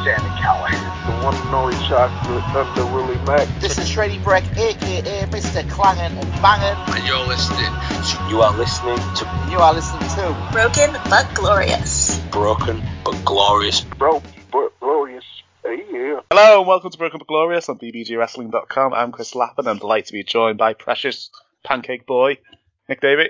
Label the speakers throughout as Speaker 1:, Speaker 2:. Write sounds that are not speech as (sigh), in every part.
Speaker 1: Sami Callihan.
Speaker 2: The one and only chocolate Thunder Willie Mack.
Speaker 3: This is Shreddy Breck, aka Mr. Clangin' and Bangin'.
Speaker 4: And you're listening to.
Speaker 5: You are listening to.
Speaker 3: You are listening to.
Speaker 6: Broken but glorious.
Speaker 5: Broken but glorious.
Speaker 2: Broken but glorious. Hey, yeah.
Speaker 7: Hello and welcome to Broken but Glorious on BBGWrestling.com. I'm Chris Lappin. I'm delighted to be joined by precious Pancake Boy, Nick Davey.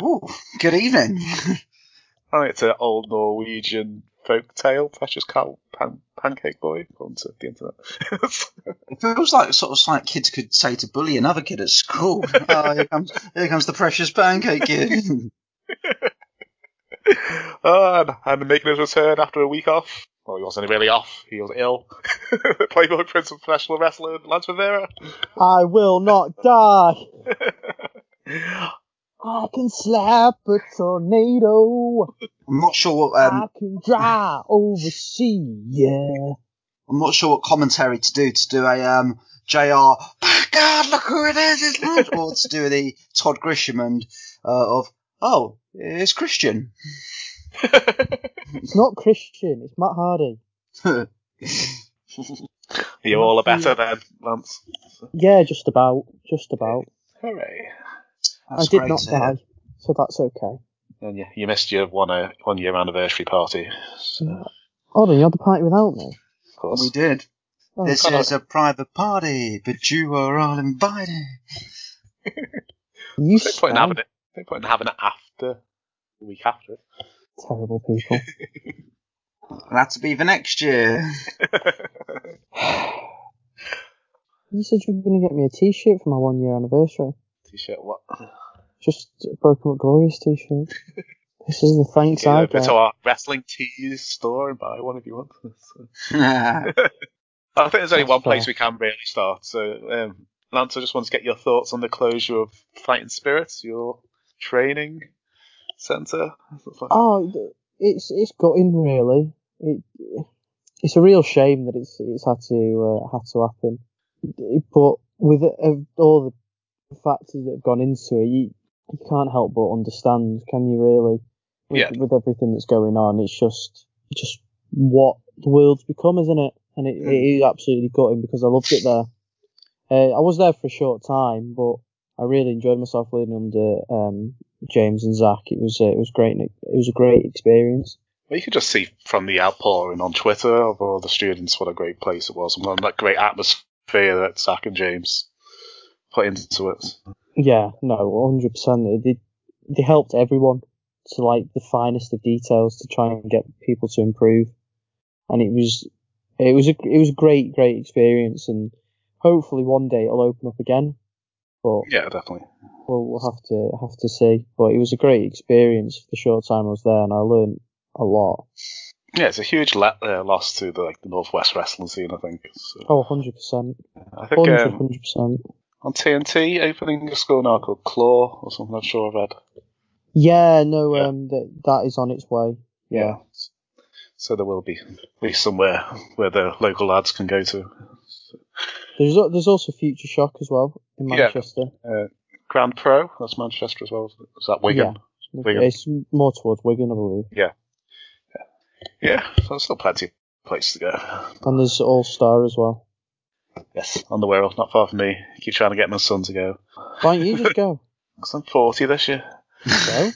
Speaker 8: Ooh, good evening. (laughs)
Speaker 7: I think it's an old Norwegian folk tale, Precious Cow pan- Pancake Boy, according to the internet. (laughs)
Speaker 8: It feels like sort of like kids could say to bully another kid at school. (laughs) oh, here comes, here comes the precious pancake kid.
Speaker 7: oh, (laughs) and, and making his return after a week off. Well, he wasn't really off. He was ill. Playboy Prince of Professional Wrestling, Lance Rivera.
Speaker 9: I will not die. I can slap a tornado.
Speaker 8: I'm not sure what
Speaker 9: I
Speaker 8: um,
Speaker 9: can drive over sea. Yeah.
Speaker 8: I'm not sure what commentary to do to do a um Jr. God, look who it is! It's Lance," or to do the Todd Grisham and uh, of oh, it's Christian. (laughs)
Speaker 9: It's not Christian. It's Matt Hardy.
Speaker 7: You're all a better then, Lance.
Speaker 9: Yeah, just about. Just about.
Speaker 7: Hooray.
Speaker 8: That's
Speaker 9: I did not
Speaker 8: to hear.
Speaker 9: die, so that's okay.
Speaker 7: And yeah, you missed your one, uh, one year anniversary party. So, of
Speaker 9: Hold you had the party without me.
Speaker 7: Of course.
Speaker 8: We did.
Speaker 9: Oh,
Speaker 8: This
Speaker 9: God,
Speaker 8: is a private party, but you are all invited.
Speaker 9: You
Speaker 8: invited.
Speaker 7: They put in
Speaker 9: stand.
Speaker 7: having it. They put in having it after the week after.
Speaker 9: Terrible people. (laughs)
Speaker 8: That'll be for next year. (laughs)
Speaker 9: you said you were going to get me a T-shirt for my one year anniversary.
Speaker 7: T-shirt. What? (sighs)
Speaker 9: Just a Broken but Glorious T-shirt. (laughs) this is the thanks
Speaker 7: Yeah,
Speaker 9: I
Speaker 7: go to our wrestling tees store and buy one if you want. So- (laughs) I think there's only
Speaker 9: That's
Speaker 7: one place we can really start. So, um, Lance, I just want to get your thoughts on the closure of Fighting Spirits, your training centre.
Speaker 9: Oh, it's it's gutting really. It it's a real shame that it's it's had to uh, had to happen. But with uh, all the factors that have gone into it, you you can't help but understand, can you? Really, with,
Speaker 7: Yeah.
Speaker 9: with everything that's going on, it's just just what the world's become, isn't it? And it, it is absolutely gutting because I loved it there. Uh, I was there for a short time, but I really enjoyed myself learning under um, James and Zach. It was uh, it was great. It, was a great experience.
Speaker 7: Well, you could just see from the outpouring on Twitter of all the students what a great place it was and what that great atmosphere that Zach and James put into it.
Speaker 9: Yeah, no, hundred percent. It. They helped everyone to like the finest of details to try and get people to improve, and it was it was a it was a great great experience, and hopefully one day it'll open up again. But
Speaker 7: Yeah, definitely.
Speaker 9: we'll, we'll have to have to see. But it was a great experience for the short time I was there, and I learned a lot.
Speaker 7: Yeah, it's a huge le- uh, loss to the like the Northwest wrestling scene. I think. So,
Speaker 9: Oh, 100 percent,
Speaker 7: I think
Speaker 9: 100
Speaker 7: um,
Speaker 9: percent.
Speaker 7: On TNT opening a school now called Claw or something. I'm sure I've read.
Speaker 9: Yeah, no,
Speaker 7: Yeah.
Speaker 9: um, that that is on its way. Yeah.
Speaker 7: So there will be at least somewhere where the local lads can go to.
Speaker 9: There's there's also Future Shock as well in
Speaker 7: Yeah.
Speaker 9: Manchester.
Speaker 7: Uh, Grand Pro, that's Manchester as well. Is that Wigan? Wigan.
Speaker 9: It's more towards Wigan, I believe.
Speaker 7: Yeah. Yeah, yeah, so there's still plenty of places to go.
Speaker 9: And there's All Star as well.
Speaker 7: Yes, on the Wirral, not far from me. keep trying to get my son to go.
Speaker 9: Why don't you just go? (laughs)
Speaker 7: 'Cause I'm 40 this year.
Speaker 9: Go.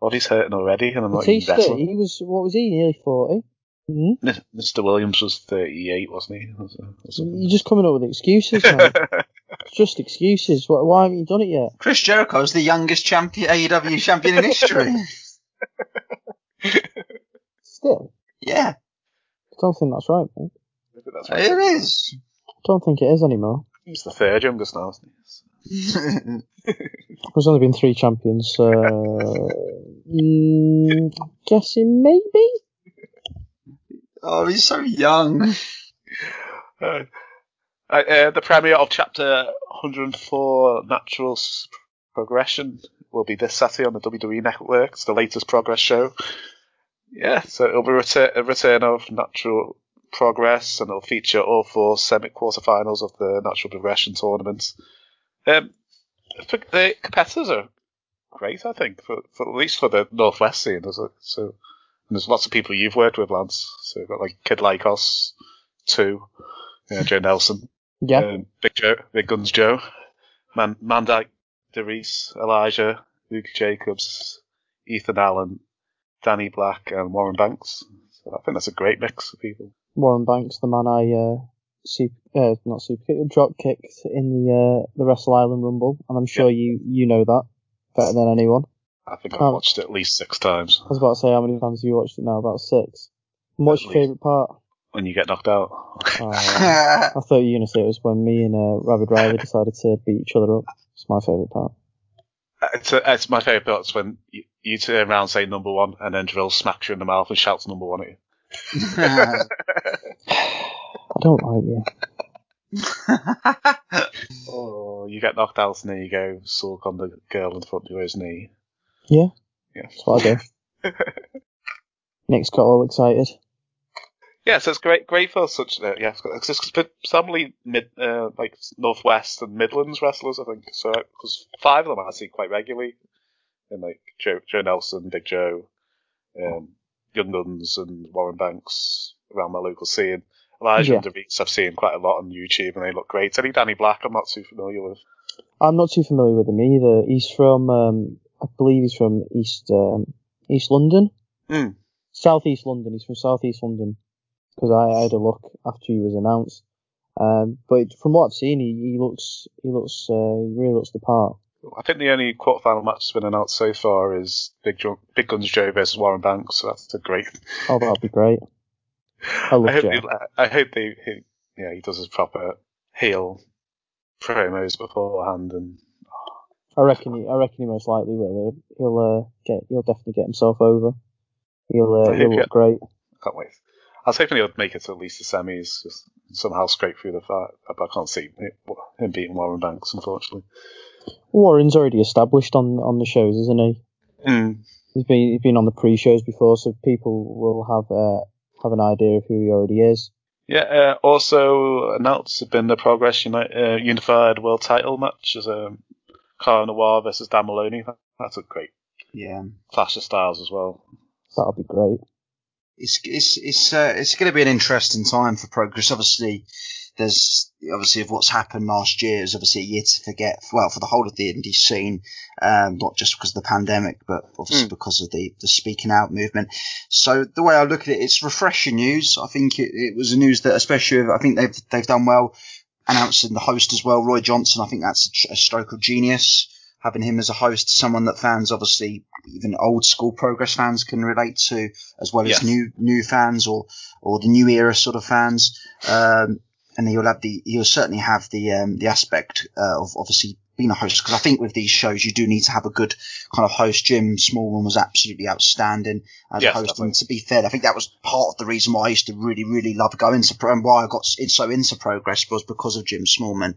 Speaker 7: Body's hurting already, and I'm not even
Speaker 9: Batista,
Speaker 7: wrestling.
Speaker 9: he was what was he? Nearly 40 Mm-hmm.
Speaker 7: M- Mr. Williams was 38, wasn't he? Was- was-
Speaker 9: You're just coming up with excuses, man. (laughs) It's just excuses. Why, why haven't you done it yet?
Speaker 8: Chris Jericho is the youngest champion AEW champion in history. (laughs)
Speaker 9: Still,
Speaker 8: Yeah,
Speaker 9: I don't think that's right, man.
Speaker 7: That's right.
Speaker 8: it is.
Speaker 9: I don't think it is anymore.
Speaker 7: He's the third youngest now, isn't he?
Speaker 9: There's only been three champions. Uh, (laughs) mm, guessing maybe.
Speaker 8: oh, he's so young. (laughs)
Speaker 7: Uh, uh, the premiere of chapter 104 Natural Progression will be this Saturday on the WWE Network. It's the latest progress show. Yeah, so it'll be a return, a return of natural progress, and it'll feature all four semi-quarterfinals of the natural progression tournament. Um, the competitors are great, I think, for, for at least for the northwest scene. There's so and there's lots of people you've worked with, Lance. So you've got like Kid Lykos, two, yeah, Joe Nelson,
Speaker 9: Yeah.
Speaker 7: um, Big Joe, Big Guns Joe, Man, Mandike, DeReese, Elijah, Luke Jacobs, Ethan Allen, Danny Black, and Warren Banks. So I think that's a great mix of people.
Speaker 9: Warren Banks, the man I uh, super, uh, not super kicked, drop kicked in the uh, the Wrestle Island Rumble, and I'm sure you you know that better than anyone.
Speaker 7: I think I've
Speaker 9: Um,
Speaker 7: watched it at least six times.
Speaker 9: I was about to say how many times have you watched it now? About six. And what's
Speaker 7: At
Speaker 9: your favourite part?
Speaker 7: When you get knocked out.
Speaker 9: Oh, (laughs) I thought you were gonna say it was when me and uh, Rabbit Riley decided to beat each other up. It's my favourite part.
Speaker 7: It's, a, it's my favourite part. It's when you, you turn around and say number one, and then Drill smacks you in the mouth and shouts number one at you.
Speaker 9: I don't like you. (laughs)
Speaker 7: Oh, you get knocked out, and then you go sulk on the girl in front of his knee.
Speaker 9: Yeah,
Speaker 7: Yeah.
Speaker 9: that's what I do. (laughs) Nick's got all excited.
Speaker 7: Yeah, so it's great, great for such, uh, yeah, it's it's predominantly mid, uh, like northwest and Midlands wrestlers, I think. So, because five of them I see quite regularly, and like Joe, Joe Nelson, Big Joe, um, Young Guns, and Warren Banks around my local scene. Elijah
Speaker 9: Yeah.
Speaker 7: and DeReiss I've seen quite a lot on YouTube, and they look great. Any Danny Black, I'm not too familiar with.
Speaker 9: I'm not too familiar with him either. He's from, um, I believe he's from East um, East London,
Speaker 7: Hmm.
Speaker 9: South East London. He's from South East London because I, I had a look after he was announced. Um, but from what I've seen, he, he looks he looks uh, he really looks the part.
Speaker 7: I think the only quarterfinal match that's been announced so far is Big, jo- Big Guns Joe versus Warren Banks. So that's a great. (laughs)
Speaker 9: Oh, that'd be great. I love
Speaker 7: hope
Speaker 9: Joe.
Speaker 7: They, I hope they, he, yeah, he does his proper heel promos beforehand, and
Speaker 9: I reckon he, I reckon he most likely will. He'll, uh, get he'll definitely get himself over. He'll uh, he'll look
Speaker 7: he-
Speaker 9: great.
Speaker 7: can't wait. I was hoping he would make it to at least the semis, just somehow scrape through the fight, but I can't see him beating Warren Banks, unfortunately.
Speaker 9: Warren's already established on on the shows, isn't he?
Speaker 7: Mm.
Speaker 9: He's been he's been on the pre-shows before, so people will have uh, have an idea of who he already is.
Speaker 7: Yeah, uh, also announced has been the Progress Uni- uh, Unified World Title match as a Cara Noir versus Dan Moloney. That- That's a great
Speaker 8: yeah.
Speaker 7: clash of styles as well.
Speaker 9: That'll be great.
Speaker 8: it's it's it's uh, it's going to be an interesting time for progress. Obviously, there's obviously of what's happened last year is obviously a year to forget. Well, for the whole of the indie scene, um, not just because of the pandemic, but obviously because of the the speaking out movement. So the way I look at it, it's refreshing news. I think it, it was a news that, especially, I think they've they've done well announcing the host as well, Roy Johnson. I think that's a, a stroke of genius. Having him as a host, someone that fans obviously even old school progress fans can relate to, as well as new new fans or or the new era sort of fans. Um, and he'll have the he'll certainly have the um, the aspect uh, of obviously being a host because I think with these shows you do need to have a good kind of host. Jim Smallman was absolutely outstanding as
Speaker 7: Yes,
Speaker 8: a host,
Speaker 7: definitely.
Speaker 8: and to be fair, I think that was part of the reason why I used to really really love going to pro and why I got so into progress was because of Jim Smallman.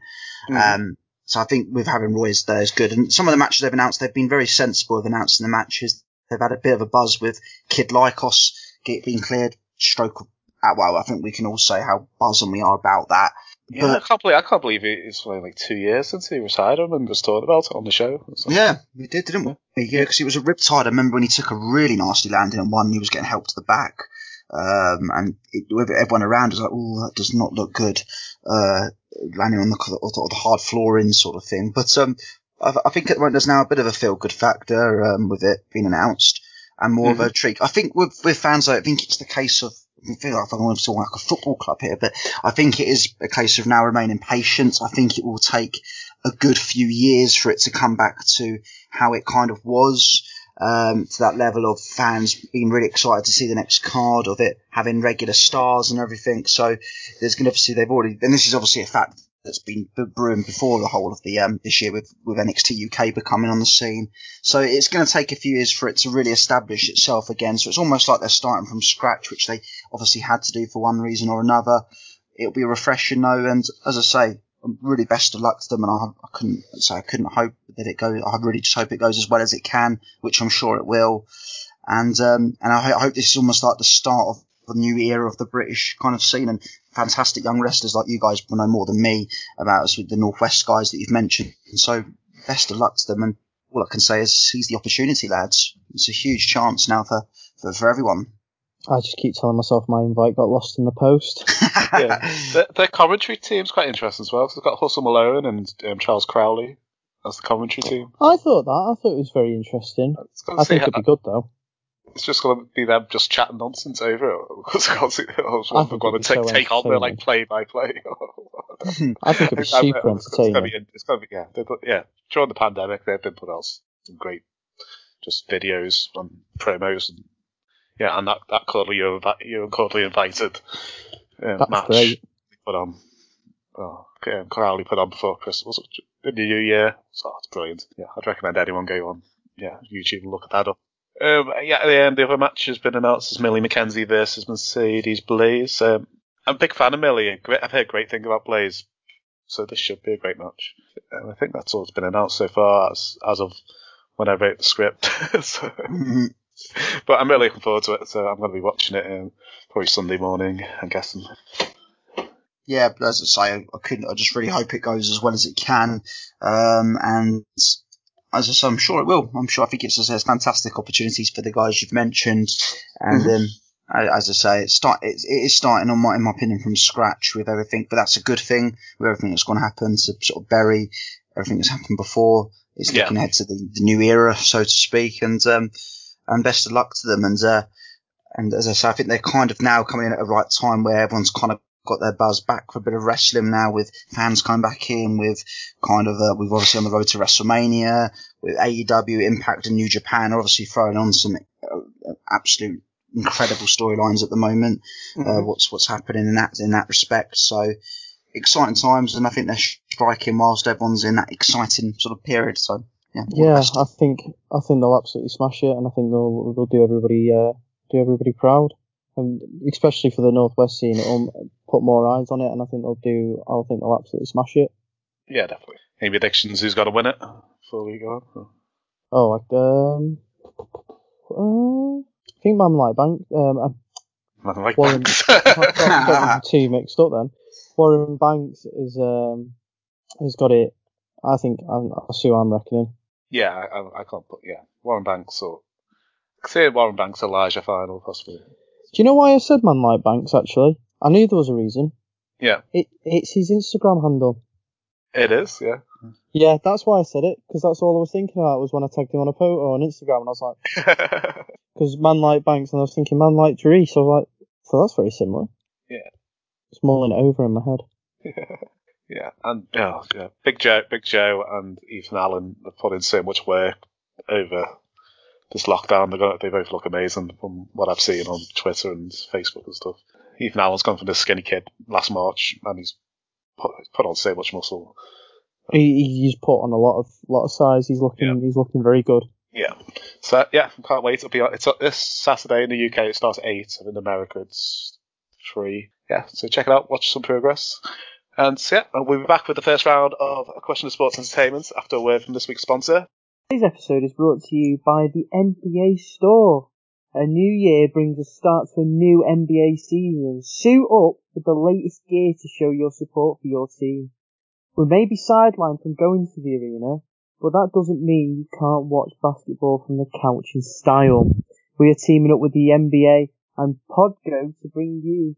Speaker 8: Um, so I think with having Roy's there is good. And some of the matches they've announced, they've been very sensible of announcing the matches. They've had a bit of a buzz with Kid Lykos being cleared. Stroke. Uh, well, I think we can all say how buzzing we are about that.
Speaker 7: Yeah, I can't believe I can't believe it- it's only like two years since he retired. I remember us talking about it on the show.
Speaker 8: Yeah, we did, didn't we? Yeah, because it was a riptide. I remember when he took a really nasty landing and one, he was getting helped to the back. Um, and it, everyone around was like, oh, that does not look good. Uh, landing on the, the, or the hard flooring sort of thing. But, um, I, I think at the moment there's now a bit of a feel good factor, um, with it being announced and more of a treat. I think with, with fans, I think it's the case of, feel like I'm going to talk like a football club here, but I think it is a case of now remaining patient. I think it will take a good few years for it to come back to how it kind of was, um, to that level of fans being really excited to see the next card of it having regular stars and everything. So there's going to obviously they've already, and this is obviously a fact that's been brewing before the whole of the um this year with with NXT UK becoming on the scene. So it's going to take a few years for it to really establish itself again. So it's almost like they're starting from scratch, which they obviously had to do for one reason or another. It'll be refreshing though, and as I say, really best of luck to them. And I, I couldn't say I couldn't hope that it goes. I really just hope it goes as well as it can, which I'm sure it will. and um, and I, I hope this is almost like the start of the new era of the British kind of scene and fantastic young wrestlers like you guys will know more than me about us with the Northwest guys that you've mentioned. And so best of luck to them. And all I can say is seize the opportunity, lads. It's a huge chance now for, for, for everyone.
Speaker 9: I just keep telling myself my invite got lost in the post. (laughs)
Speaker 7: yeah, their, their commentary team's quite interesting as well. they they've got Hustle Malone and um, Charles Crowley as the commentary team.
Speaker 9: I thought that. I thought it was very interesting. I think it'd be good though.
Speaker 7: It's just going to be them just chatting nonsense over it (laughs) because I can't see I was going to take,
Speaker 9: so
Speaker 7: take on their like play by play. (laughs)
Speaker 9: I think it'd be super entertaining.
Speaker 7: It's going to be yeah, put, yeah. During the pandemic, they've been put out some great just videos and promos and yeah, and that that Crowley you you Crowley invited um,
Speaker 9: That's
Speaker 7: match
Speaker 9: great.
Speaker 7: put on. Oh, um, Crowley put on before Christmas, the New Year. So it's brilliant. Yeah, I'd recommend anyone go on. Yeah, YouTube and look at that up. Um, yeah, the, um, the other match has been announced as Millie McKenzie versus Mercedes Blaze. Um, I'm a big fan of Millie. I've heard great things about Blaze, so this should be a great match. And I think that's all that's been announced so far as, as of when I wrote the script. (laughs) so,
Speaker 8: Mm-hmm. (laughs)
Speaker 7: but I'm really looking forward to it, so I'm going to be watching it um, probably Sunday morning, I'm guessing.
Speaker 8: Yeah, but as I say, I, couldn't. I just really hope it goes as well as it can. Um, and as I say, I'm sure it will. I'm sure. I think it's there's fantastic opportunities for the guys you've mentioned, and
Speaker 9: Mm-hmm.
Speaker 8: um, as I say, it's start it, it is starting on my in my opinion from scratch with everything. But that's a good thing with everything that's going to happen to sort of bury everything that's happened before. It's
Speaker 7: Yeah.
Speaker 8: looking ahead to the, the new era, so to speak, and um, and best of luck to them. And uh, and as I say, I think they're kind of now coming in at a right time where everyone's kind of got their buzz back for a bit of wrestling now with fans coming back in with kind of uh, we've obviously on the road to WrestleMania with AEW Impact and New Japan are obviously throwing on some uh, absolute incredible storylines at the moment uh, what's what's happening in that in that respect. So exciting times and I think they're striking whilst everyone's in that exciting sort of period. So yeah
Speaker 9: Yeah. I think I think they'll absolutely smash it, and I think they'll they'll do everybody uh, do everybody proud, and especially for the northwest scene, it'll put more eyes on it, and I think they'll do. I think they'll absolutely smash it.
Speaker 7: Yeah, definitely. Any predictions? Who's got to win it before we go on?
Speaker 9: Oh, like um, uh, I think Man Like Bank. Um, (laughs) I
Speaker 7: Nothing like
Speaker 9: Warren-
Speaker 7: Banks.
Speaker 9: got, got the two mixed up then. Warren Banks is um, has got it. I think I, I see who I'm reckoning.
Speaker 7: Yeah, I, I- can't put. Yeah, Warren Banks or say Warren Banks Elijah final possibly.
Speaker 9: Do you know why I said Man Like Banks? Actually, I knew there was a reason.
Speaker 7: Yeah,
Speaker 9: It it's his Instagram handle.
Speaker 7: it is. Yeah.
Speaker 9: Yeah, that's why I said it because that's all I was thinking about was when I tagged him on a photo on Instagram and I was like, (laughs) because man like Banks and I was thinking man like DeReiss. I was like, so that's very similar.
Speaker 7: Yeah.
Speaker 9: It's mulling it over in my head. (laughs)
Speaker 7: yeah, and oh, yeah, Big Joe, Big Joe, and Ethan Allen have put in so much work over this lockdown. They got they both look amazing from what I've seen on Twitter and Facebook and stuff. Ethan Allen's gone from this skinny kid last March, and he's put, put on so much muscle.
Speaker 9: He, he's put on a lot of lot of size. He's looking he's looking very good.
Speaker 7: Yeah. So yeah, can't wait. It'll be it's this Saturday in the UK. It starts at eight, and in America it's three. Yeah. So check it out. Watch some progress. And so, yeah, we'll be back with the first round of a question of sports entertainment after a word from this week's sponsor.
Speaker 9: Today's episode is brought to you by the NBA Store. A new year brings a start to a new NBA season. Suit up with the latest gear to show your support for your team. We may be sidelined from going to the arena, but that doesn't mean you can't watch basketball from the couch in style. We are teaming up with the NBA and Podgo to bring you,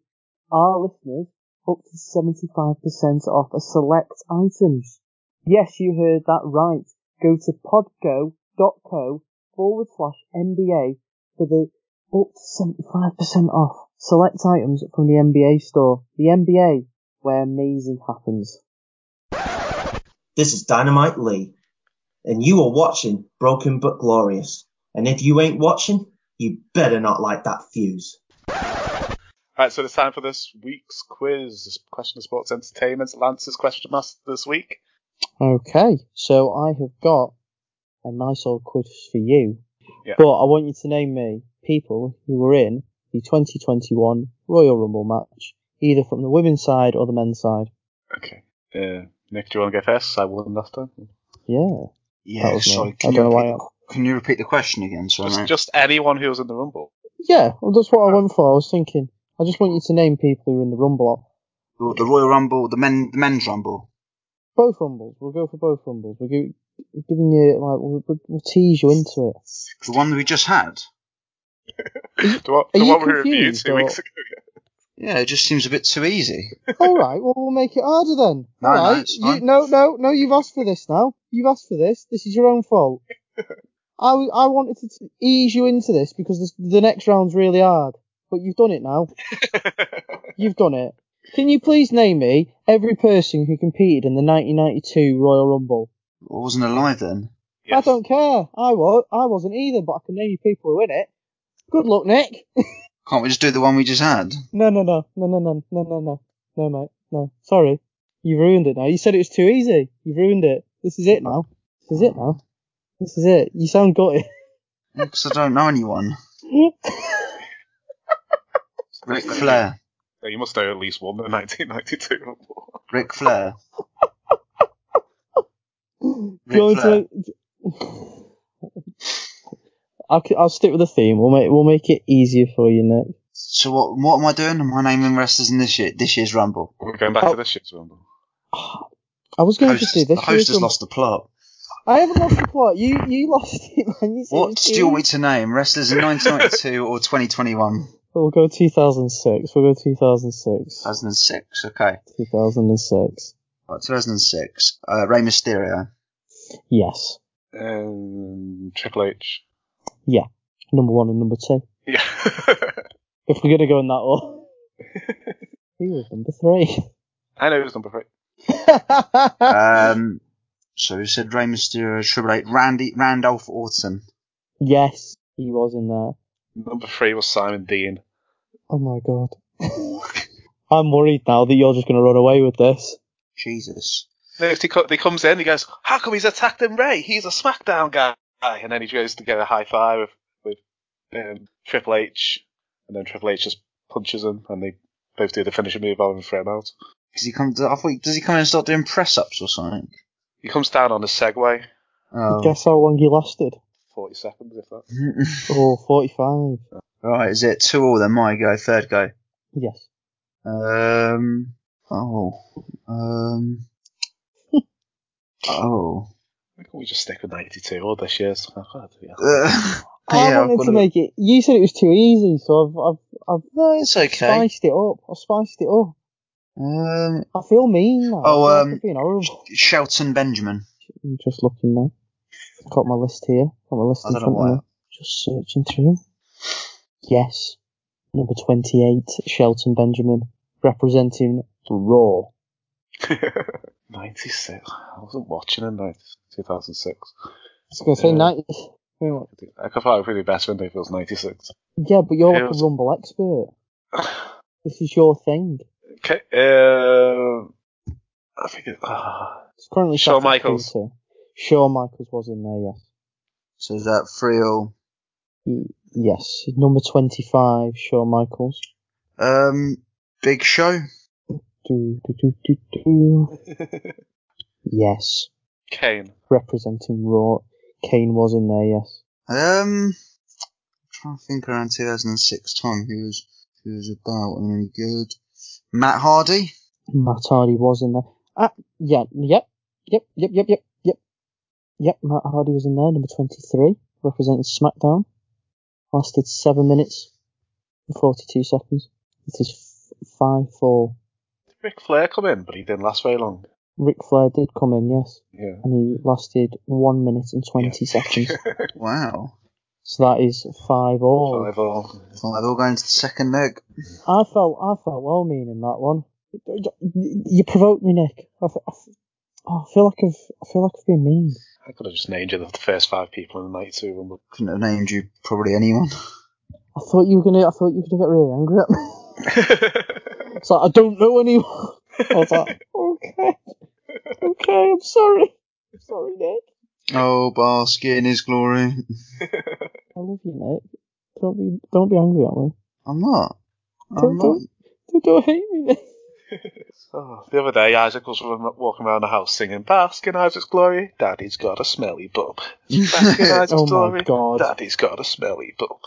Speaker 9: our listeners, up to 75% off a select items. Yes, you heard that right. Go to podgo.co forward slash NBA for the up to 75% off select items from the NBA store. The NBA, where amazing happens.
Speaker 10: This is Dynamite Lee, and you are watching Broken But Glorious. And if you ain't watching, you better not like that fuse.
Speaker 7: Alright, so it's time for this week's quiz. Question of sports entertainment. Lance's question master this week.
Speaker 9: Okay, so I have got a nice old quiz for you.
Speaker 7: Yeah.
Speaker 9: But I want you to name me people who were in the 2021 Royal Rumble match, either from the women's side or the men's side.
Speaker 7: Okay. Uh, Nick, do you want to go first? I won last time.
Speaker 9: Yeah.
Speaker 8: yeah
Speaker 9: that was
Speaker 8: sorry.
Speaker 9: I
Speaker 8: can
Speaker 9: don't know
Speaker 8: you
Speaker 9: why.
Speaker 8: repeat
Speaker 9: I.
Speaker 8: Can you repeat the question again, sorry,
Speaker 7: Just, just anyone who was in the Rumble.
Speaker 9: Yeah, well, that's what I went for. I was thinking, I just want you to name people who are in the Rumble.
Speaker 8: The, the Royal Rumble, the men, the men's Rumble.
Speaker 9: Both Rumbles. We'll go for both Rumbles. We're gi- giving you, like, we'll, we'll- we'll tease you into it.
Speaker 8: The one we just had. (laughs)
Speaker 7: The one,
Speaker 9: Are
Speaker 7: the
Speaker 9: you
Speaker 7: one we reviewed
Speaker 9: confused,
Speaker 7: two
Speaker 9: or-
Speaker 7: weeks ago.
Speaker 8: Yeah, it just seems a bit too easy. (laughs)
Speaker 9: Alright, well, we'll make it harder then.
Speaker 8: No, no,
Speaker 9: Alright,
Speaker 8: it's
Speaker 9: you, no, no, no, you've asked for this now. You've asked for this. This is your own fault. (laughs) I, I wanted to ease you into this because this, the next round's really hard. But you've done it now. (laughs) You've done it. Can you please name me every person who competed in the 1992 Royal Rumble?
Speaker 8: I wasn't alive then.
Speaker 9: I don't care. I was. I wasn't either, but I can name you people who in it. Good luck, Nick. (laughs)
Speaker 8: Can't we just do the one we just had?
Speaker 9: No, no, no, no, no, no, no, no, no, no, mate. No, sorry. You ruined it now. You said it was too easy. You've ruined it. This is it now. This is it now. This is it. You sound gutted.
Speaker 8: Because I don't know anyone. (laughs) Ric Flair.
Speaker 7: Yeah, you must know at least one in the 1992 Rumble. (laughs)
Speaker 8: Ric Flair.
Speaker 9: Do (laughs)
Speaker 8: Ric
Speaker 9: you want me to? I'll, I'll stick with the theme. We'll make we'll make it easier for you, Nick.
Speaker 8: So what? What am I doing? Am I naming wrestlers in this year? This year's Rumble.
Speaker 7: We're going back
Speaker 9: Oh.
Speaker 7: to this year's Rumble.
Speaker 9: I was going
Speaker 8: Host,
Speaker 9: to do
Speaker 8: the
Speaker 9: this.
Speaker 8: host
Speaker 9: year's
Speaker 8: has lost the plot.
Speaker 9: I haven't lost the plot. You you lost it, man. You
Speaker 8: What do you want me to name? Wrestlers in 1992 or 2021?
Speaker 9: We'll go 2006. We'll go 2006.
Speaker 8: 2006. Okay.
Speaker 9: 2006.
Speaker 8: Right, 2006. Uh, Rey Mysterio.
Speaker 9: Yes.
Speaker 7: Um, Triple H.
Speaker 9: Yeah. Number one and number two.
Speaker 7: Yeah. (laughs)
Speaker 9: If we're gonna go in that order. He was number three. (laughs)
Speaker 7: I know it was number three. (laughs)
Speaker 8: Um, so you said Rey Mysterio, Triple H, Randy, Randolph Orton.
Speaker 9: yes, he was in there.
Speaker 7: Number three was Simon Dean.
Speaker 9: Oh my god. (laughs) I'm worried now that you're just gonna run away with this.
Speaker 8: Jesus.
Speaker 7: Next he, co- he comes in, he goes, "How come he's attacked him, Ray? He's a SmackDown guy." And then he goes to get a high five with, with um, Triple H, and then Triple H just punches him, and they both do the finishing move on and throw him out.
Speaker 8: Does he come? To, I thought, does he come in and start doing press ups or something?
Speaker 7: He comes down on a Segway,
Speaker 8: Oh.
Speaker 9: Guess how long he lasted?
Speaker 7: 40 seconds, if that. (laughs)
Speaker 9: Oh, 45.
Speaker 8: right, is it two all then? My go, third go.
Speaker 9: Yes.
Speaker 8: Um. Oh. Um. (laughs) oh.
Speaker 7: Why can't we just stick with 92 or this year's? Oh, God, yeah. (laughs)
Speaker 8: Uh,
Speaker 9: I
Speaker 8: yeah, I've
Speaker 9: wanted to make it. You said it was too easy, so I've I've I've
Speaker 8: No, it's okay.
Speaker 9: spiced it up. I've spiced it up.
Speaker 8: Um.
Speaker 9: I feel mean now.
Speaker 8: Oh,
Speaker 9: I feel like
Speaker 8: um,
Speaker 9: I'm being horrible.
Speaker 8: Shelton Benjamin.
Speaker 9: I'm just looking now. Got my list here. Got my list
Speaker 8: I
Speaker 9: in
Speaker 8: don't know
Speaker 9: front of
Speaker 8: why.
Speaker 9: me. Just searching through. Yes. Number 28, Shelton Benjamin, representing Raw. (laughs)
Speaker 7: 96. I wasn't watching in 90, 2006.
Speaker 9: I was going to say
Speaker 7: Yeah.
Speaker 9: 90. Hang on.
Speaker 7: I could it really better when it was 96.
Speaker 9: Yeah, but you're like
Speaker 7: Feels-
Speaker 9: a Rumble expert. (sighs) This is your thing.
Speaker 7: Okay, uh, I think it, ah,
Speaker 9: It's currently
Speaker 7: Shawn Michaels.
Speaker 9: 2-2. Shawn Michaels was in there, yes.
Speaker 8: So is that three all?
Speaker 9: Y- Yes. Number 25, Shawn Michaels.
Speaker 8: Um. Big Show.
Speaker 9: Do, do, do, do, do. (laughs) Yes.
Speaker 7: Kane.
Speaker 9: Representing Raw. Kane was in there, yes.
Speaker 8: Um. I'm trying to think around 2006 time who was who was about and any good. Matt Hardy.
Speaker 9: Matt Hardy was in there. Ah, yeah, yep, yep, yep, yep, yep, yep. Yep, Matt Hardy was in there, number 23, representing SmackDown. Lasted 7 minutes and 42 seconds. It is 5-4.
Speaker 7: Did Ric Flair come in, but he didn't last very long.
Speaker 9: Ric Flair did come in, yes,
Speaker 7: Yeah.
Speaker 9: and he lasted 1 minute and 20 seconds. (laughs)
Speaker 8: Wow.
Speaker 9: So that is 5 all.
Speaker 7: Five all.
Speaker 8: Five all going to the second leg.
Speaker 9: I felt, I felt well meaning that one. You provoked me, Nick. I, f- I f- oh, I feel like I've, I feel like I've been mean.
Speaker 7: I could have just named you the first five people in the 92 Rumble.
Speaker 8: Couldn't have named you probably anyone. (laughs)
Speaker 9: I thought you were gonna. I thought you were gonna get really angry at me. (laughs) It's like I don't know anyone. I was like, (laughs) okay, okay, I'm sorry. I'm sorry, Nick.
Speaker 8: Oh, bask in his glory.
Speaker 9: I love you, Nick. Don't be, don't be angry at me.
Speaker 8: I'm not. I'm
Speaker 9: Don't, don't, don't, don't hate me, Nick. (laughs)
Speaker 7: Oh, the other day, Isaac was walking around the house singing, Bask in Isaac's glory, Daddy's got a smelly bum. (laughs) Bask in Isaac's
Speaker 9: Oh my
Speaker 7: glory,
Speaker 9: God.
Speaker 7: Daddy's got a smelly bum.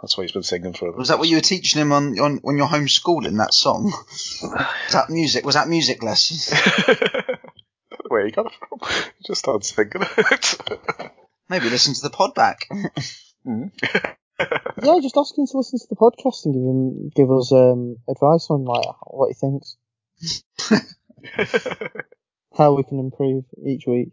Speaker 7: That's what he's been singing for.
Speaker 8: Was that what you were teaching him on, on when you're homeschooling that song? (laughs) Was that music? Was that music lessons?
Speaker 7: Where you got it from? He just started singing it.
Speaker 8: Maybe listen to the pod back.
Speaker 7: Mm.
Speaker 9: Yeah, just ask him to listen to the podcast and give him give us um, advice on like what he thinks, (laughs) how we can improve each week.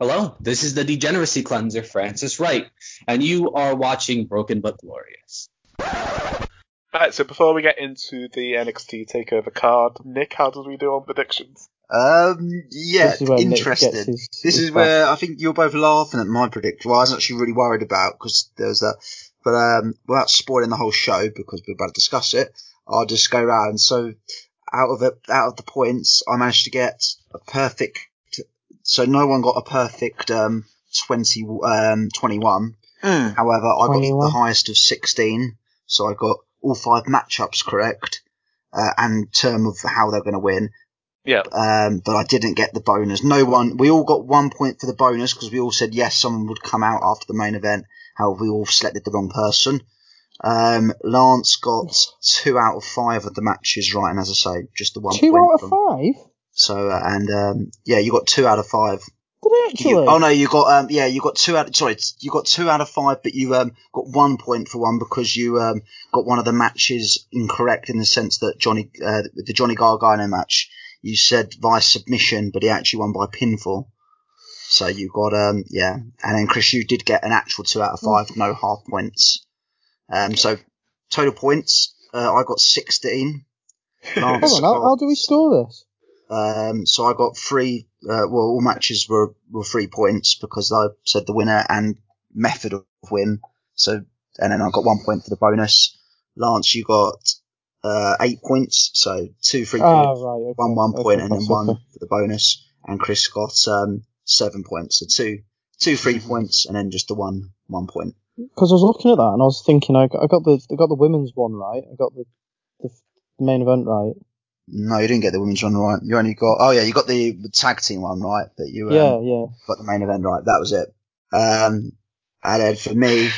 Speaker 11: Hello, this is the Degeneracy Cleanser, Francis Wright, and you are watching Broken But Glorious.
Speaker 7: Right, so before we get into the NXT Takeover card, Nick, how did we do on predictions?
Speaker 8: Um, yeah,
Speaker 9: This is where Nick
Speaker 8: interested.
Speaker 9: gets his-
Speaker 8: this
Speaker 9: his
Speaker 8: is where I think you're both laughing at my prediction. Well, I was actually really worried about because there was that. But um, without spoiling the whole show, because we're about to discuss it, I'll just go round. So out of it, out of the points, I managed to get a perfect. So no one got a perfect um, 20, um, 21.
Speaker 7: Hmm.
Speaker 8: However, I got the highest of 16. So I got all five matchups correct, uh, and term of how they're going to win
Speaker 7: Yeah.
Speaker 8: um, but I didn't get the bonus. No one, we all got one point for the bonus because we all said yes, someone would come out after the main event. However, we all selected the wrong person. Um, Lance got two out of five of the matches right, and as I say, just the one
Speaker 9: Two
Speaker 8: point
Speaker 9: out of
Speaker 8: from-
Speaker 9: five?
Speaker 8: So, uh, and um, yeah, you got two out of five.
Speaker 9: Did I actually?
Speaker 8: You, oh no, you got um, yeah, you got two out. Sorry, it's- you got two out of five, but you um got one point for one because you um got one of the matches incorrect in the sense that Johnny uh, the Johnny Gargano match you said via submission, but he actually won by pinfall. So you got um yeah, and then Chris, you did get an actual two out of five, no half points. Um, so total points, uh, I got sixteen. (laughs)
Speaker 9: Hold on, how, how do we store this?
Speaker 8: um, so I got three. Uh, well, all matches were were three points because I said the winner and method of win. So and then I got one point for the bonus. Lance, you got uh, eight points. So two free
Speaker 9: Ah,
Speaker 8: points,
Speaker 9: right. Okay.
Speaker 8: one one
Speaker 9: okay,
Speaker 8: point, and then
Speaker 9: that's
Speaker 8: one for the bonus. And Chris got um, seven points. So two two free points, and then just the one one point.
Speaker 9: Because I was looking at that and I was thinking, I got, I got the I got the women's one right. I got the the, the main event right.
Speaker 8: No, you didn't get the women's one right. You only got oh yeah, you got the, the tag team one right, but you um,
Speaker 9: Yeah, yeah.
Speaker 8: got the main event right. That was it. Um, and then for me,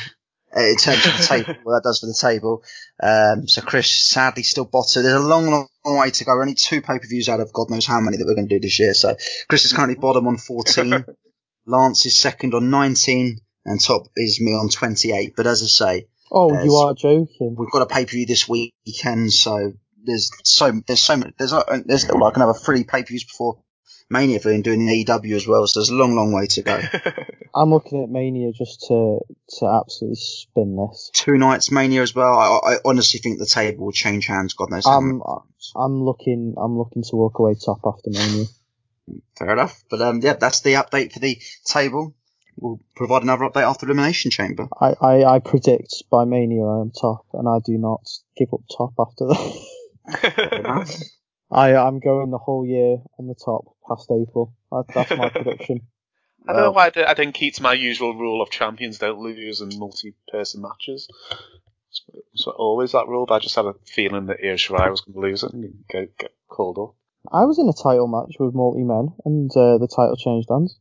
Speaker 8: in terms of the (laughs) table, what that does for the table. Um, so Chris sadly still bottom. There's a long, long, long way to go. We're only two pay per views out of God knows how many that we're going to do this year. So Chris is currently bottom on 14. (laughs) Lance is second on 19, and top is me on 28. But as I say,
Speaker 9: Oh,
Speaker 8: There's-
Speaker 9: you are joking.
Speaker 8: we've got a pay per view this weekend, so there's so there's so much there's uh, there's like another three pay per views before Mania for him doing the AEW as well. So there's a long, long way to go. (laughs)
Speaker 9: I'm looking at Mania just to to absolutely spin this.
Speaker 8: two nights Mania as well. I, I honestly think the table will change hands. God knows.
Speaker 9: I'm
Speaker 8: many.
Speaker 9: I'm looking I'm looking to walk away top after Mania.
Speaker 8: Fair enough. But um, yeah, that's the update for the table. We'll provide another update after Elimination Chamber.
Speaker 9: I, I, I predict by Mania I am top, and I do not give up top after that. (laughs) I I'm going the whole year on the top past April. That, that's my (laughs) prediction.
Speaker 7: I don't know why I, did, I didn't keep to my usual rule of champions don't lose in multi-person matches. So always that rule, but I just had a feeling that Io Shirai was going to lose it and get, get called up.
Speaker 9: I was in a title match with multi men, and uh, the title changed hands.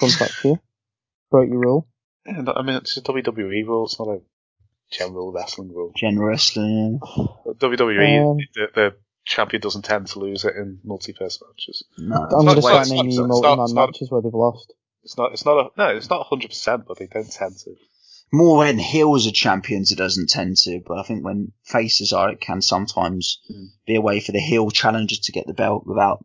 Speaker 9: Fun fact here. (laughs) Broke your rule.
Speaker 7: Yeah, I mean, it's a WWE rule. It's not a general wrestling rule.
Speaker 8: General wrestling.
Speaker 7: WWE,
Speaker 9: Um,
Speaker 7: the, the champion doesn't tend to lose it in multi-person matches.
Speaker 8: No.
Speaker 9: I'm going to
Speaker 7: not-
Speaker 9: start
Speaker 7: it's not-
Speaker 9: naming
Speaker 7: it's
Speaker 9: multi man matches where they've lost.
Speaker 7: It's not. It's not a no. It's not hundred percent, but they don't tend to.
Speaker 8: More when heels are champions, it doesn't tend to. But I think when faces are, it can sometimes
Speaker 7: Mm.
Speaker 8: be a way for the heel challenger to get the belt without,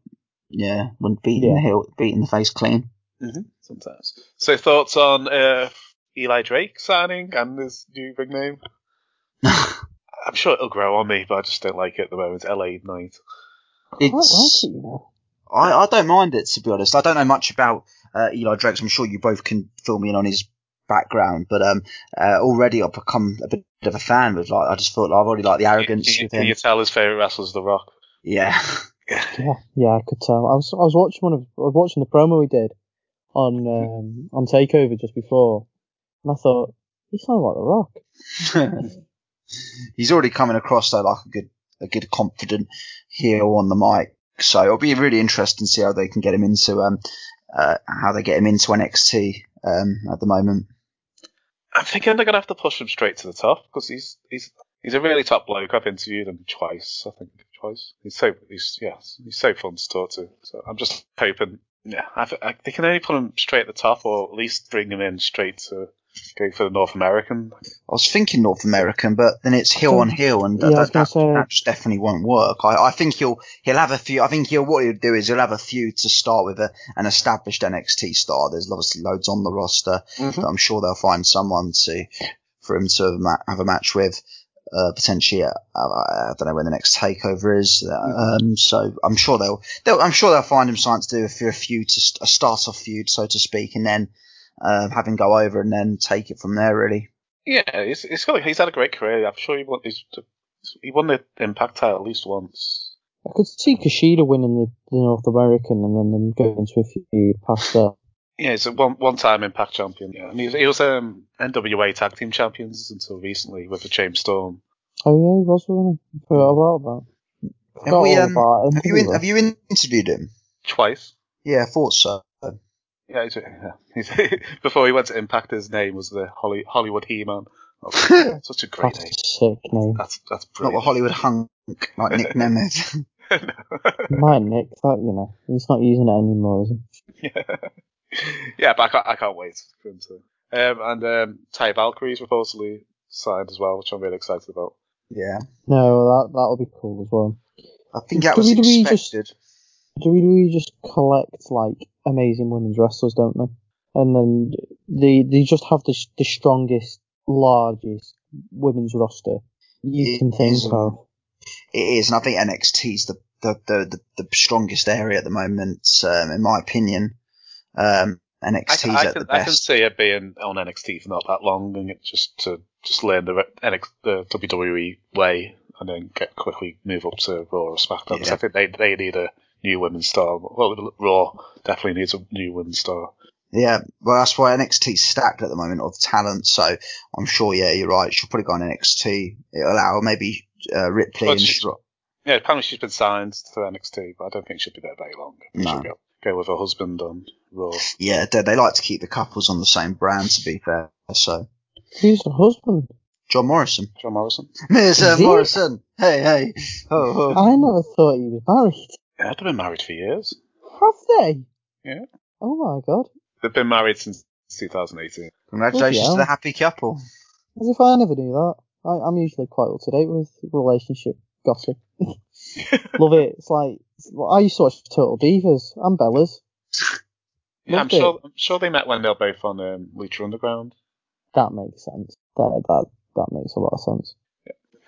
Speaker 8: yeah, when beating
Speaker 9: Yeah.
Speaker 8: the heel, beating the face clean.
Speaker 7: Mm-hmm. Sometimes. So thoughts on uh, Eli Drake signing and his new big name? (laughs) I'm sure it'll grow on me, but I just don't like it at the moment. LA Knight.
Speaker 9: I like
Speaker 8: It's,
Speaker 9: it, you know.
Speaker 8: I, I don't mind it to be honest. I don't know much about uh, Eli Drake. so I'm sure you both can fill me in on his background, but um, uh, already I've become a bit of a fan with like I just thought I've already like the arrogance
Speaker 7: Can you,
Speaker 8: with
Speaker 7: can you tell his favorite wrestler's The Rock?
Speaker 8: Yeah, (laughs)
Speaker 9: Yeah, yeah, I could tell. I was I was watching one of I was watching the promo we did on um, on Takeover just before, and I thought he sounds like The Rock. (laughs)
Speaker 8: he's already coming across though like a good a good, confident heel on the mic. So it'll be really interesting to see how they can get him into um, uh, how they get him into NXT um, at the moment.
Speaker 7: I'm thinking they're gonna have to push him straight to the top because he's he's he's a really top bloke. I've interviewed him twice, I think twice. He's so he's yeah he's so fun to talk to. So I'm just hoping yeah I, I, they can only put him straight at the top or at least bring him in straight to go for the North American.
Speaker 8: I was thinking North American, but then it's heel on hill, and
Speaker 9: Yeah,
Speaker 8: that, that,
Speaker 9: say-
Speaker 8: that just definitely won't work. I, I think he'll he'll have a few. I think he'll what he'll do is he'll have a few to start with a, an established NXT star. There's obviously loads on the roster,
Speaker 7: Mhm.
Speaker 8: but I'm sure they'll find someone to for him to have a, ma- have a match with. Uh, potentially, uh, I don't know when the next takeover is. Uh, um, so I'm sure they'll, they'll, I'm sure they'll find him something to do for a few, a feud to st- a start off feud, so to speak, and then uh, have him go over and then take it from there. Really.
Speaker 7: Yeah, he's he's got he's had a great career. I'm sure he won he's, he won the Impact title at least once.
Speaker 9: I could see Kushida winning the, the North American and then them going into a feud past that.
Speaker 7: Yeah, he's a one one time Impact champion. Yeah, and he was, he was um, NWA Tag Team Champions until recently with the James Storm.
Speaker 9: Oh yeah, he was winning. Forgot about that.
Speaker 8: Have, we, um, have you in, have you interviewed him?
Speaker 7: Twice.
Speaker 8: Yeah, I thought so.
Speaker 7: Yeah, he's, yeah. (laughs) He's, (laughs) before he went to Impact, his name was the Holly, Hollywood He-Man. Oh, (laughs) such a great
Speaker 9: That's
Speaker 7: name.
Speaker 9: a sick name.
Speaker 7: That's that's
Speaker 8: Not the. Hollywood hunk like Nick Nemeth.
Speaker 9: My Nick, that you know, he's not using it anymore, is he?
Speaker 7: yeah. yeah, but I can't, I can't wait for him to. Um, and um, Taya Valkyrie is reportedly signed as well, which I'm really excited about.
Speaker 8: yeah,
Speaker 9: No, that that'll be cool as well.
Speaker 8: I think that was
Speaker 9: WWE just-
Speaker 8: expected.
Speaker 9: WWE just collect like amazing women's wrestlers, don't they? And then they they just have the the strongest, largest women's roster you
Speaker 8: It
Speaker 9: can think
Speaker 8: is,
Speaker 9: of.
Speaker 8: It is, and I think NXT is the the, the, the, the strongest area at the moment, um, in my opinion. Um,
Speaker 7: I,
Speaker 8: NXT is
Speaker 7: I,
Speaker 8: at
Speaker 7: can,
Speaker 8: the
Speaker 7: I can
Speaker 8: best.
Speaker 7: see it being on NXT for not that long and it just to just learn the NX, the WWE way and then get quickly move up to Raw or SmackDown.
Speaker 8: Yeah.
Speaker 7: I think they they need a new women's star. Well, Raw definitely needs a new women's star.
Speaker 8: Yeah, well, that's why NXT's stacked at the moment of talent. So I'm sure, yeah, you're right. She'll probably go on NXT. It'll allow maybe uh, Ripley
Speaker 7: But
Speaker 8: and
Speaker 7: she- Yeah, apparently she's been signed to NXT, but I don't think she'll be there very long.
Speaker 8: No.
Speaker 7: She'll go, go with her husband on Raw.
Speaker 8: yeah, they, they like to keep the couples on the same brand. To be fair, so
Speaker 9: Who's her husband?
Speaker 8: John Morrison,
Speaker 7: John Morrison. (laughs)
Speaker 8: Mr. Morrison, hey, hey, ho, ho.
Speaker 9: I never thought he was married.
Speaker 7: Yeah, they've been married for years.
Speaker 9: Have they?
Speaker 7: Yeah.
Speaker 9: Oh my god.
Speaker 7: They've been married since 2018.
Speaker 8: Congratulations
Speaker 9: Bloody
Speaker 8: to the happy couple.
Speaker 9: As if I never knew that. I, I'm usually quite up to date with relationship gossip. (laughs) Love it. It's like I used to watch Total Divas and Bellas.
Speaker 7: Yeah, I'm
Speaker 9: Loved it.
Speaker 7: sure. I'm sure they met when they were both on um, Lucha Underground.
Speaker 9: That makes sense. That that that makes a lot of sense.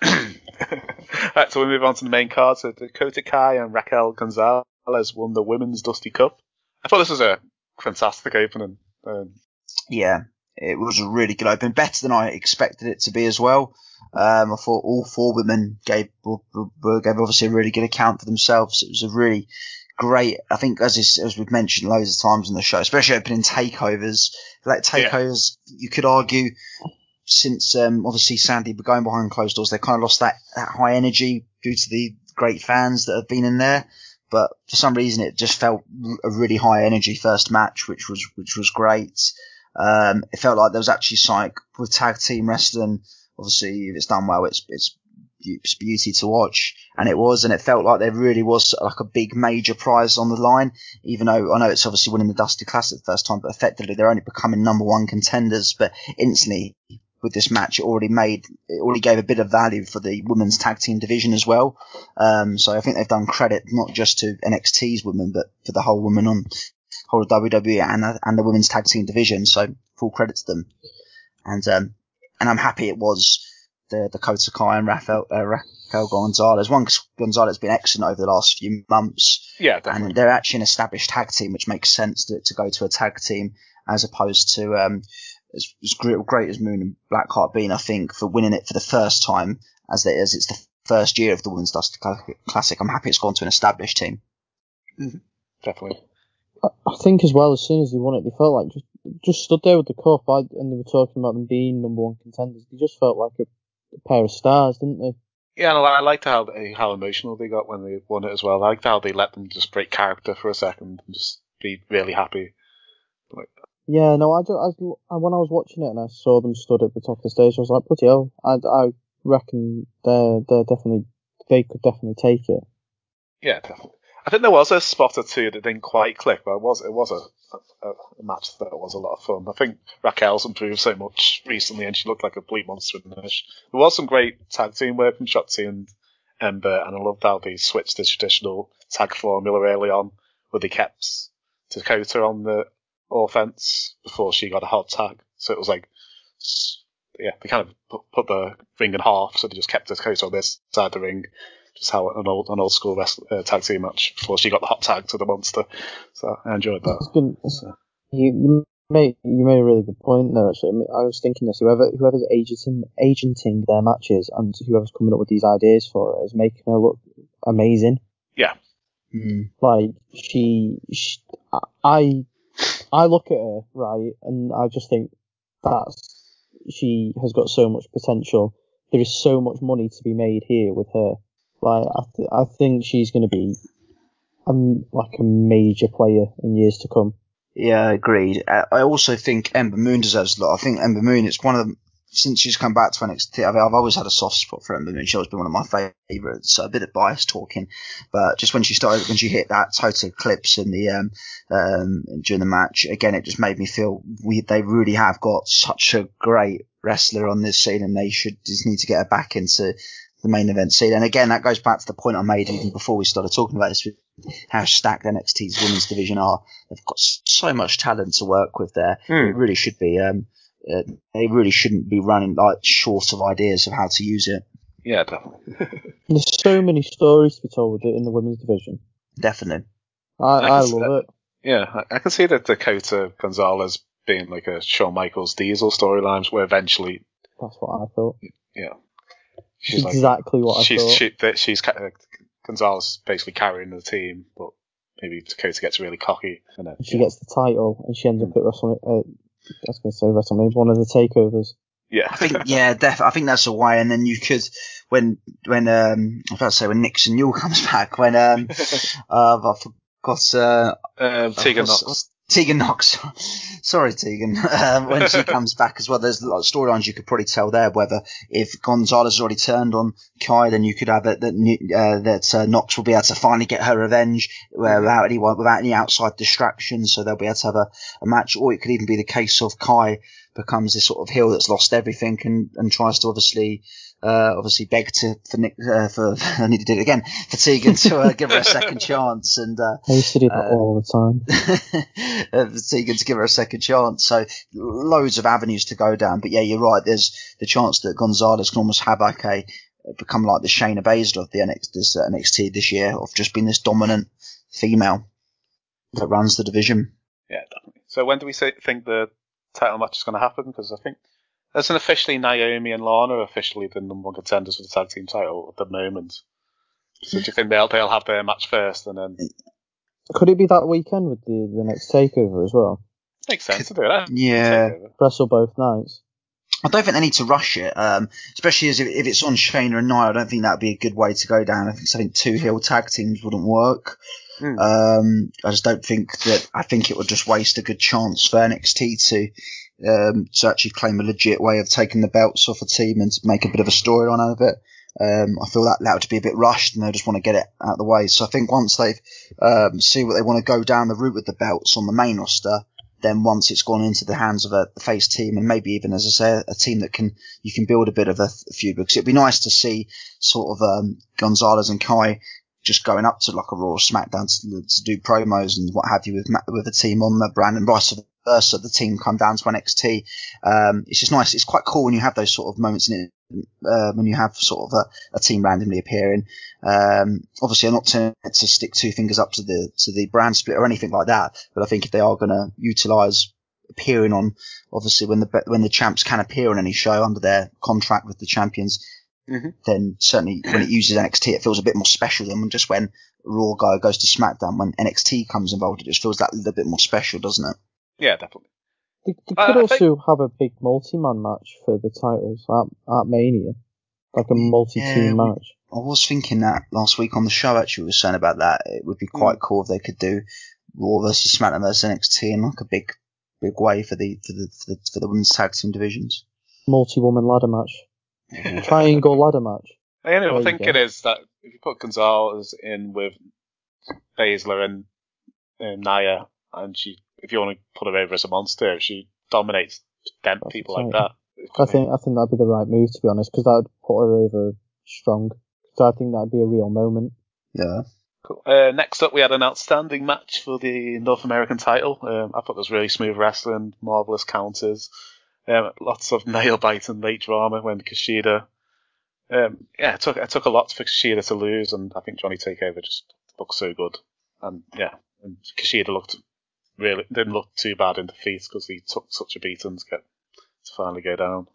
Speaker 9: (coughs)
Speaker 7: right, so we move on to the main card. So Dakota Kai and Raquel Gonzalez won the Women's Dusty Cup. I thought this was a fantastic opening. Um,
Speaker 8: Yeah, it was a really good opening, better than I expected it to be as well. Um, I thought all four women gave gave obviously a really good account for themselves. It was a really great. I think as is, as we've mentioned loads of times in the show, especially opening takeovers, like
Speaker 7: Yeah.
Speaker 8: takeovers, you could argue since um, obviously Sandy were going behind closed doors, they kind of lost that, that high energy due to the great fans that have been in there. But for some reason, it just felt a really high energy first match, which was which was great. Um, it felt like there was actually like with tag team wrestling. Obviously, if it's done well, it's it's it's beauty to watch, and it was, and it felt like there really was like a big major prize on the line. Even though I know it's obviously winning the Dusty Classic the first time, but effectively they're only becoming number one contenders. But instantly with this match, it already made it already gave a bit of value for the women's tag team division as well. Um, so I think they've done credit not just to NXT's women, but for the whole women on whole of WWE and the, and the women's tag team division. So full credit to them. And um, and I'm happy it was the Dakota Kai and Rafael, uh, Raquel Gonzalez. One Gonzalez has been excellent over the last few months,
Speaker 7: yeah, definitely.
Speaker 8: and they're actually an established tag team, which makes sense to, to go to a tag team as opposed to um, as, as great, great as Moon and Blackheart been. I think for winning it for the first time, as they, as it's the first year of the Women's Dusty Classic. I'm happy it's gone to an established team. Mm-hmm.
Speaker 7: definitely.
Speaker 9: I, I think as well, as soon as they won it, they felt like just just stood there with the cup, I, and they were talking about them being number one contenders. They just felt like a, a pair of stars, didn't they?
Speaker 7: Yeah, and I liked how how emotional they got when they won it as well. I liked how they let them just break character for a second and just be really happy. Like,
Speaker 9: Yeah, no, I, ju- I, when I was watching it and I saw them stood at the top of the stage, I was like, bloody hell, I, I reckon they're they're definitely they could definitely take it.
Speaker 7: yeah, definitely. I think there was a spot or two that didn't quite click, but it was it was a, a, a match that was a lot of fun. I think Raquel's improved so much recently, and she looked like a complete monster in this. There was some great tag team work from Shotzi and Ember, and I loved how they switched the traditional tag formula early on, where they kept Dakota on the offense before she got a hot tag. So it was like, yeah, they kind of put, put the ring in half, so they just kept Dakota on this side of the ring, just how an old an old school wrest, uh, tag team match before she got the hot tag to the monster. So I enjoyed that.
Speaker 9: It's good.
Speaker 7: So,
Speaker 9: You you made you made a really good point there. Actually, I, mean, I was thinking this: whoever whoever's agenting agenting their matches and whoever's coming up with these ideas for it is making her look amazing.
Speaker 7: yeah,
Speaker 8: Mm.
Speaker 9: Like she, she I I look at her right, and I just think that's she has got so much potential. There is so much money to be made here with her. Like I, th- I think she's going to be um like a major player in years to come.
Speaker 8: Yeah, agreed. I also think Ember Moon deserves a lot. I think Ember Moon, it's one of the, since she's come back to NXT, I've, I've always had a soft spot for Ember Moon. She's always been one of my favourites. So a bit of bias talking, but just when she started, when she hit that total eclipse in the, um, um, during the match, again, it just made me feel we, they really have got such a great wrestler on this scene and they should just need to get her back into the main event scene. And again, that goes back to the point I made even before we started talking about this how stacked NXT's women's division are. They've got so much talent to work with there. It really should be. Um, uh, they really shouldn't be running like short of ideas of how to use it.
Speaker 7: yeah, definitely. (laughs)
Speaker 9: There's so many stories to be told in the women's division.
Speaker 8: Definitely.
Speaker 9: I,
Speaker 7: I
Speaker 9: I
Speaker 7: can see
Speaker 9: love it.
Speaker 7: yeah, I, I can see that Dakota Gonzalez being like a Shawn Michaels Diesel storylines where eventually,
Speaker 9: That's what I thought.
Speaker 7: yeah, she's like
Speaker 9: exactly what I
Speaker 7: she's
Speaker 9: thought.
Speaker 7: she, that she's uh, Gonzalez basically carrying the team, but maybe Dakota gets really cocky and then
Speaker 9: she gets the title and she ends up at WrestleMania. Uh, I was going to say WrestleMania, one of the takeovers.
Speaker 7: yeah,
Speaker 8: I think yeah, def- I think that's a way. And then you could when when um I was about to say when Nixon Newell comes (laughs) back when um (laughs) uh, I forgot uh,
Speaker 7: um, Tegan
Speaker 8: what's-
Speaker 7: Nox.
Speaker 8: Tegan Nox. (laughs) Sorry, Tegan. (laughs) Um, when she (laughs) comes back as well, there's a lot of storylines you could probably tell there. Whether if Gonzalez has already turned on Kai, then you could have it that uh, that uh, Nox will be able to finally get her revenge uh, without anyone, without any outside distractions. So they'll be able to have a, a match, or it could even be the case of Kai becomes this sort of heel that's lost everything and, and tries to obviously uh, obviously beg to for Nick uh, for (laughs) I need to do it again for Tegan to uh, give her a second (laughs) chance and uh,
Speaker 9: I used to do that
Speaker 8: Uh,
Speaker 9: all the time. (laughs)
Speaker 8: uh, for Tegan to give her a second chance. So loads of avenues to go down. But yeah, you're right. There's the chance that Gonzalez can almost have like a become like the Shayna Baszler of the NXT this, uh, NXT this year of just being this dominant female that runs the division.
Speaker 7: Yeah, definitely. So when do we say, think the title match is going to happen? Because I think isn't officially Naomi and Lana officially the number one contenders for the tag team title at the moment. So do you think they'll they'll have their match first and then
Speaker 9: Could it be that weekend with the, the next takeover as well?
Speaker 7: makes sense to do that?
Speaker 8: Yeah.
Speaker 7: Takeover.
Speaker 9: Wrestle both nights.
Speaker 8: I don't think they need to rush it, um, especially as if, if it's on Shayna and Nia. I don't think that'd be a good way to go down. I think, I think two heel tag teams wouldn't work.
Speaker 7: Hmm.
Speaker 8: Um, I just don't think that. I think it would just waste a good chance for NXT to um, to actually claim a legit way of taking the belts off a team and to make a bit of a storyline out of it. Um, I feel that that would be a bit rushed, and they just want to get it out of the way. So I think once they um, see what they want to go down the route with the belts on the main roster, then once it's gone into the hands of a face team and maybe even as I say a team that can you can build a bit of a feud because it'd be nice to see sort of um, Gonzalez and Kai just going up to like a Raw or SmackDown to, to do promos and what have you with with a team on the brand and vice versa. The team come down to NXT um, it's just nice. It's quite cool when you have those sort of moments in it uh, when you have sort of a, a team randomly appearing. Um, obviously I'm not to, to stick two fingers up to the to the brand split or anything like that but I think if they are going to utilize appearing on obviously when the when the champs can appear on any show under their contract with the champions
Speaker 7: Mhm.
Speaker 8: then certainly when it uses NXT it feels a bit more special than just when Raw guy goes to SmackDown when NXT comes involved it just feels that little bit more special doesn't it
Speaker 7: Yeah, definitely.
Speaker 9: They, they
Speaker 7: I-
Speaker 9: could
Speaker 7: I
Speaker 9: also have a big multi-man match for the titles at, at Mania. like a multi-team
Speaker 8: Yeah,
Speaker 9: match.
Speaker 8: I was thinking that last week on the show. Actually, we were saying about that. It would be quite cool if they could do Raw versus SmackDown versus NXT in like a big, big way for the for the for the, for the women's tag team divisions.
Speaker 9: Multi-woman ladder match. (laughs) Triangle ladder match.
Speaker 7: The only
Speaker 9: There
Speaker 7: other
Speaker 9: you
Speaker 7: it is that if you put Gonzalez in with Baszler and um, Nia, and she, if you want to put her over as a monster, if she dominates dent
Speaker 9: That's
Speaker 7: people like that.
Speaker 9: I think I think that'd be the right move to be honest, because that would put her over strong. So I think that'd be a real moment.
Speaker 8: Yeah.
Speaker 7: Cool. Uh, next up, we had an outstanding match for the North American title. Um, I thought it was really smooth wrestling, marvelous counters, um, lots of (laughs) nail biting late drama when Kushida. Um, yeah, it took it took a lot for Kushida to lose, and I think Johnny Takeover just looked so good. And yeah, and Kushida looked really didn't look too bad in defeat because he took such a beating to get to finally go down.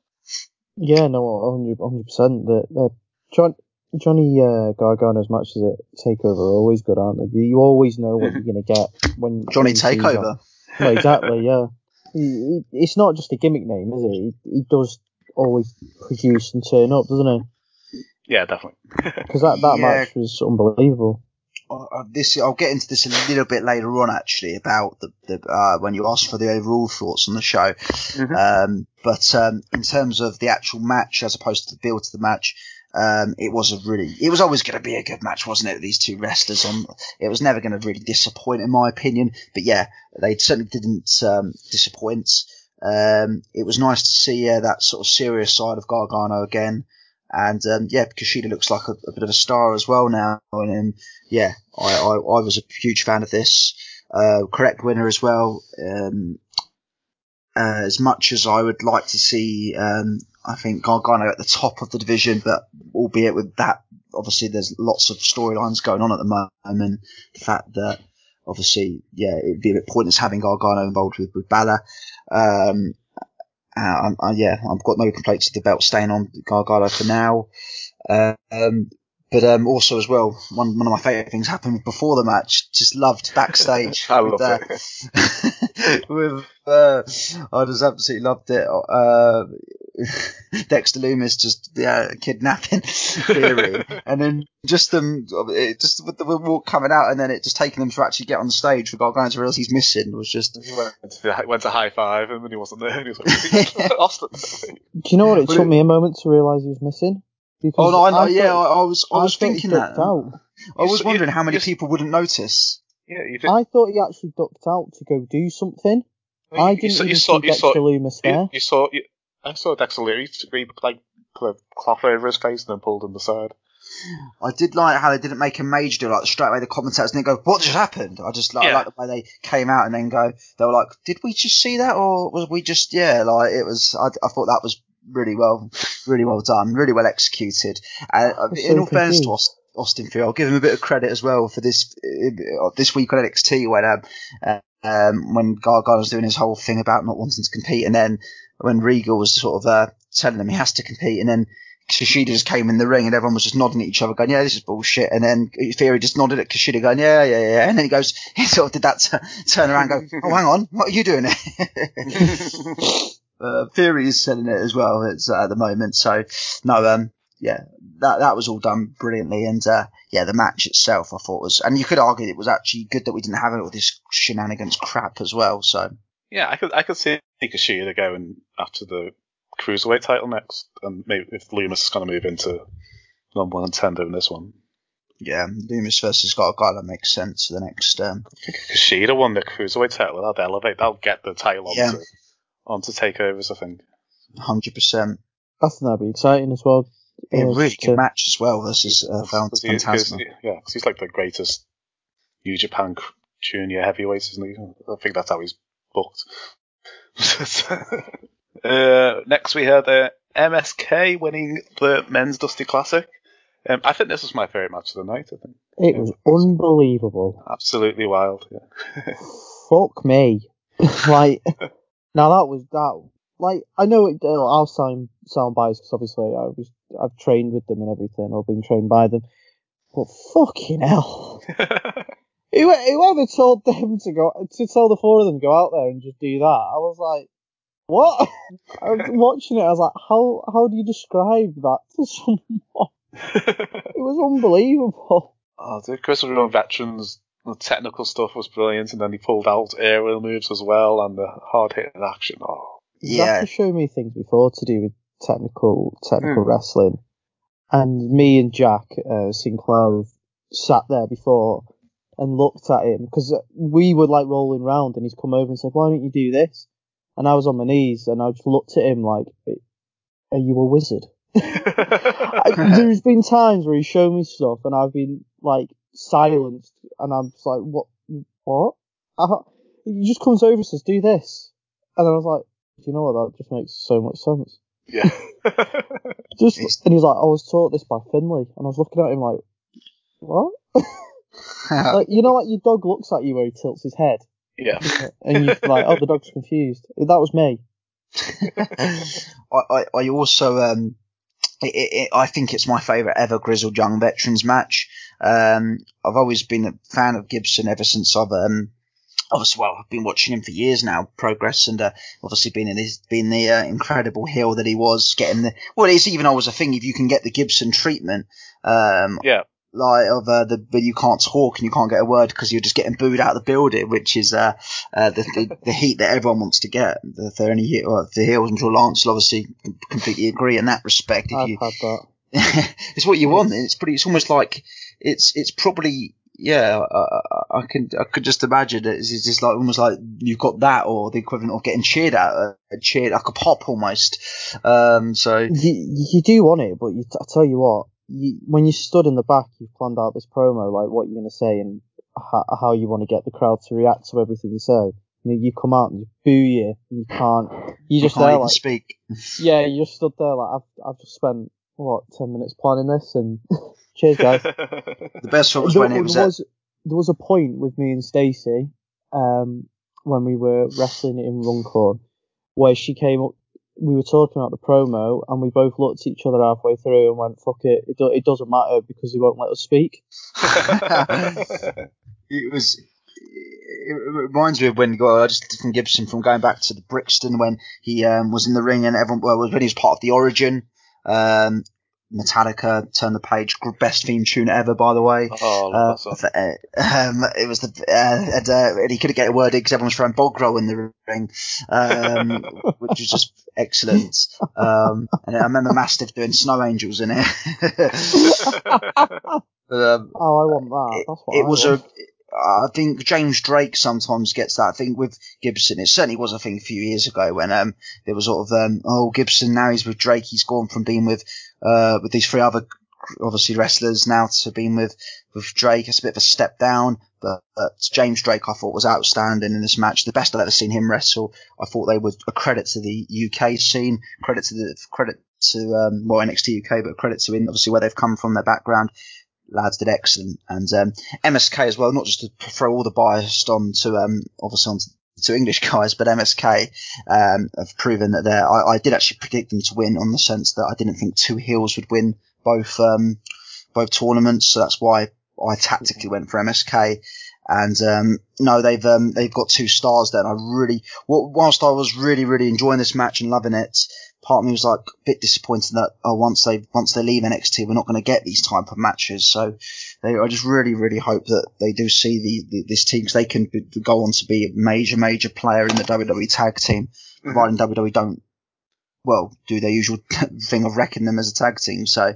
Speaker 9: Yeah, no, 100 percent. The the John, Johnny uh, Gargano's matches at Takeover are always good, aren't they? You always know what (laughs) you're gonna get when
Speaker 8: Johnny
Speaker 9: when you see that.
Speaker 8: Takeover.
Speaker 9: No, exactly. Yeah, he, he, it's not just a gimmick name, is it? He, he does always produce and turn up, doesn't he?
Speaker 7: Yeah, definitely. (laughs)
Speaker 9: Because that that
Speaker 8: Yeah.
Speaker 9: match was unbelievable.
Speaker 8: Uh, uh, this I'll get into this a little bit later on actually about the, the uh, when you asked for the overall thoughts on the show. Um, but um, in terms of the actual match as opposed to the build to the match, um, it was a really it was always going to be a good match, wasn't it? These two wrestlers on it was never going to really disappoint in my opinion. But yeah, they certainly didn't um, disappoint. Um, it was nice to see uh, that sort of serious side of Gargano again. And um, yeah, Kushida looks like a, a bit of a star as well now. And um, yeah, I, I, I was a huge fan of this. Uh, correct winner as well. Um, uh, as much as I would like to see, um, I think Gargano at the top of the division, but albeit with that, obviously there's lots of storylines going on at the moment. The fact that obviously, yeah, it'd be a bit pointless having Gargano involved with, with Balor. Um, uh, uh, yeah, I've got no complaints with the belt staying on Gargano for now. Um, but um, also as well, one one of my favourite things happened before the match. Just loved backstage. (laughs)
Speaker 7: I
Speaker 8: with,
Speaker 7: love
Speaker 8: uh, (laughs) (laughs) with uh, I just absolutely loved it. Uh, (laughs) Dexter Lumis just yeah kidnapping (laughs) Theory, and then just them it just with the walk coming out, and then it just taking them to actually get on the stage for Gargano to realise he's missing was just
Speaker 7: He went to, went to high five him and he wasn't there. And he was like, Austin.
Speaker 9: Do you know what? It
Speaker 8: But
Speaker 9: took
Speaker 8: it-
Speaker 9: me a moment to realise he was missing. Because
Speaker 8: Oh no, I know.
Speaker 9: thought-
Speaker 8: yeah, I, I was, I was
Speaker 9: thought
Speaker 8: thinking
Speaker 9: ducked
Speaker 8: that.
Speaker 9: Out.
Speaker 8: I was wondering how many people wouldn't notice.
Speaker 7: Yeah, you did.
Speaker 9: I thought he actually ducked out to go do something. I
Speaker 7: you,
Speaker 9: didn't
Speaker 7: saw,
Speaker 9: even
Speaker 7: you saw,
Speaker 9: see
Speaker 7: you
Speaker 9: Dexter
Speaker 7: saw,
Speaker 9: Lumis there.
Speaker 7: you, you saw, you, I saw Dexter Lumis like put a cloth over his face and then pulled him aside.
Speaker 8: I did like how they didn't make a major deal. Like straight away, the commentators didn't go, "What just happened?" I just like,
Speaker 7: Yeah.
Speaker 8: like the way they came out and then go, they were like, "Did we just see that, or was we just yeah?" Like it was. I, I thought that was really well, really well done, really well executed. Uh,
Speaker 9: I
Speaker 8: in
Speaker 9: so
Speaker 8: all fairness to
Speaker 9: confused.
Speaker 8: Aust- Austin Theory, I'll give him a bit of credit as well for this uh, this week on NXT when um, um, when Gargano was doing his whole thing about not wanting to compete, and then when Regal was sort of uh, telling him he has to compete, and then Kushida just came in the ring and everyone was just nodding at each other, going, "Yeah, this is bullshit." And then Theory just nodded at Kushida, going, "Yeah, yeah, yeah." And then he goes, (laughs) he sort of did that t- turn around, and go, (laughs) "Oh, hang on, what are you doing?" (laughs) uh, Theory is selling it as well. It's uh, at the moment, so no, um, yeah, that that was all done brilliantly, and uh, yeah, the match itself I thought was, and you could argue it was actually good that we didn't have it with this shenanigans crap as well. So
Speaker 7: Yeah, I could, I could see Kushida going after the cruiserweight title next, and maybe if Lumis is going to move into number one contender in this one.
Speaker 8: yeah, Lumis versus Gargano makes sense for the next. Um,
Speaker 7: Kushida won the cruiserweight title. That'll elevate. That'll get the title onto
Speaker 8: Yeah.
Speaker 7: onto takeovers. I think.
Speaker 8: Hundred percent.
Speaker 9: I think that'd be exciting as well.
Speaker 8: Be a really
Speaker 9: just
Speaker 8: good
Speaker 9: to-
Speaker 8: match as well versus uh, Val-
Speaker 7: 'Cause he- 'cause
Speaker 8: Phantasma.
Speaker 7: he- yeah, because he's like the greatest New Japan junior heavyweight, isn't he? I think that's how he's booked. (laughs) uh, next, we had uh, MSK winning the men's Dusty Classic. Um, I think this was my favourite match of the night. I think
Speaker 9: It was unbelievable.
Speaker 7: absolutely wild. Yeah. (laughs)
Speaker 9: Fuck me. (laughs) like, now that was that. Like, I know it, uh, I'll sound sound biased because obviously I was I've trained with them and everything, or been trained by them. But fucking hell, (laughs) Who- whoever told them to go to tell the four of them to go out there and just do that, I was like, what? (laughs) I was (laughs) watching it. I was like, how how do you describe that to someone? it was unbelievable.
Speaker 7: Oh, the Chris Run veterans, the technical stuff was brilliant, and then he pulled out aerial moves as well, and the hard hitting action. Oh,
Speaker 9: Zack has shown me things before to do with technical technical
Speaker 7: Hmm.
Speaker 9: wrestling, and me and Jack uh, Sinclair have sat there before and looked at him because we were like rolling round, and he's come over and said, "Why don't you do this?" And I was on my knees, and I just looked at him like, "Are you a wizard?" (laughs) (laughs) There's been times where he's shown me stuff, and I've been like silenced, and I'm just like, "What? What?" I, he just comes over and says, "Do this," and I was like, "Do you know what? That just makes so much sense."
Speaker 7: Yeah. (laughs)
Speaker 9: Just and he's like, "I was taught this by Finlay," and I was looking at him like, "What?" (laughs) like you know, like your dog looks at you where he tilts his head,
Speaker 7: yeah.
Speaker 9: and you're like, "Oh, the dog's confused." That was me. (laughs)
Speaker 8: I, I, I also um, it, it, I think it's my favourite ever grizzled young veterans match. Um, I've always been a fan of Gibson ever since I've um, obviously well I've been watching him for years now progress and uh, obviously been in his been the uh, incredible heel that he was getting the well it's even always a thing if you can get the Gibson treatment um,
Speaker 7: Yeah.
Speaker 8: like of uh, the but you can't talk and you can't get a word because you're just getting booed out of the building, which is uh, uh the, the the heat that everyone wants to get. If there are any heel, well, the heels, I'm sure Lance will obviously completely agree in that respect. If
Speaker 9: I've
Speaker 8: you,
Speaker 9: had that. (laughs)
Speaker 8: it's what you want. It's pretty. It's almost like it's it's probably yeah. I, I- I can I could just imagine it. It's just like almost like you've got that or the equivalent of getting cheered at, uh, cheered like a pop almost. Um. So
Speaker 9: You, you do want it, but you, I tell you what, you, when you stood in the back, you've planned out this promo, like what you're going to say and how, how you want to get the crowd to react to everything you say. And then you come out and you boo you, and you can't. You
Speaker 8: you
Speaker 9: just
Speaker 8: can't
Speaker 9: there like,
Speaker 8: speak.
Speaker 9: yeah, you just stood there like I've I've just spent what ten minutes planning this, and (laughs) cheers guys. (laughs)
Speaker 8: The best one was
Speaker 9: there,
Speaker 8: when it was.
Speaker 9: there was there was a point with me and Stacey, um, when we were wrestling in Runcorn, where she came up. We were talking about the promo, and we both looked at each other halfway through and went, "Fuck it, it, do, it doesn't matter because he won't let us speak." (laughs)
Speaker 8: it was. It reminds me of when well, I just from Gibson from going back to the Brixton when he um, was in the ring and everyone well when he was part of the Origin. Um, Metallica, Turn the Page, best theme tune ever, by the way.
Speaker 7: Oh, I
Speaker 8: Uh,
Speaker 7: that song.
Speaker 8: uh, um, it was the uh, and, uh, and he couldn't get a word in because everyone was throwing bog roll in the ring, um, (laughs) which was just excellent. Um, and I remember Mastiff doing Snow Angels in it. (laughs) but, um,
Speaker 9: Oh, I want that. That's what
Speaker 8: it
Speaker 9: I
Speaker 8: was
Speaker 9: want.
Speaker 8: a. I think James Drake sometimes gets that thing with Gibson. It certainly was a thing a few years ago when um there was sort of um oh Gibson now he's with Drake he's gone from being with uh with these three other obviously wrestlers now to being with with Drake. It's a bit of a step down, but, James Drake I thought was outstanding in this match. The best I've ever seen him wrestle. I thought they were a credit to the UK scene, credit to the credit to um well NXT UK, but credit to in obviously where they've come from, their background lads did excellent. And um, MSK as well, not just to throw all the bias on to um, obviously on to English (laughs) guys, but MSK um, have proven that they're. I, I did actually predict them to win on the sense that I didn't think two heels would win both um, both tournaments, so that's why I tactically went for MSK. And um, no, they've um, they've got two stars there. And I really, whilst I was really really enjoying this match and loving it, part of me was like a bit disappointed that oh once they once they leave NXT we're not going to get these type of matches. So they, I just really really hope that they do see the, the this team because they can be, go on to be a major major player in the WWE tag team, providing WWE don't well do their usual (laughs) thing of wrecking them as a tag team. So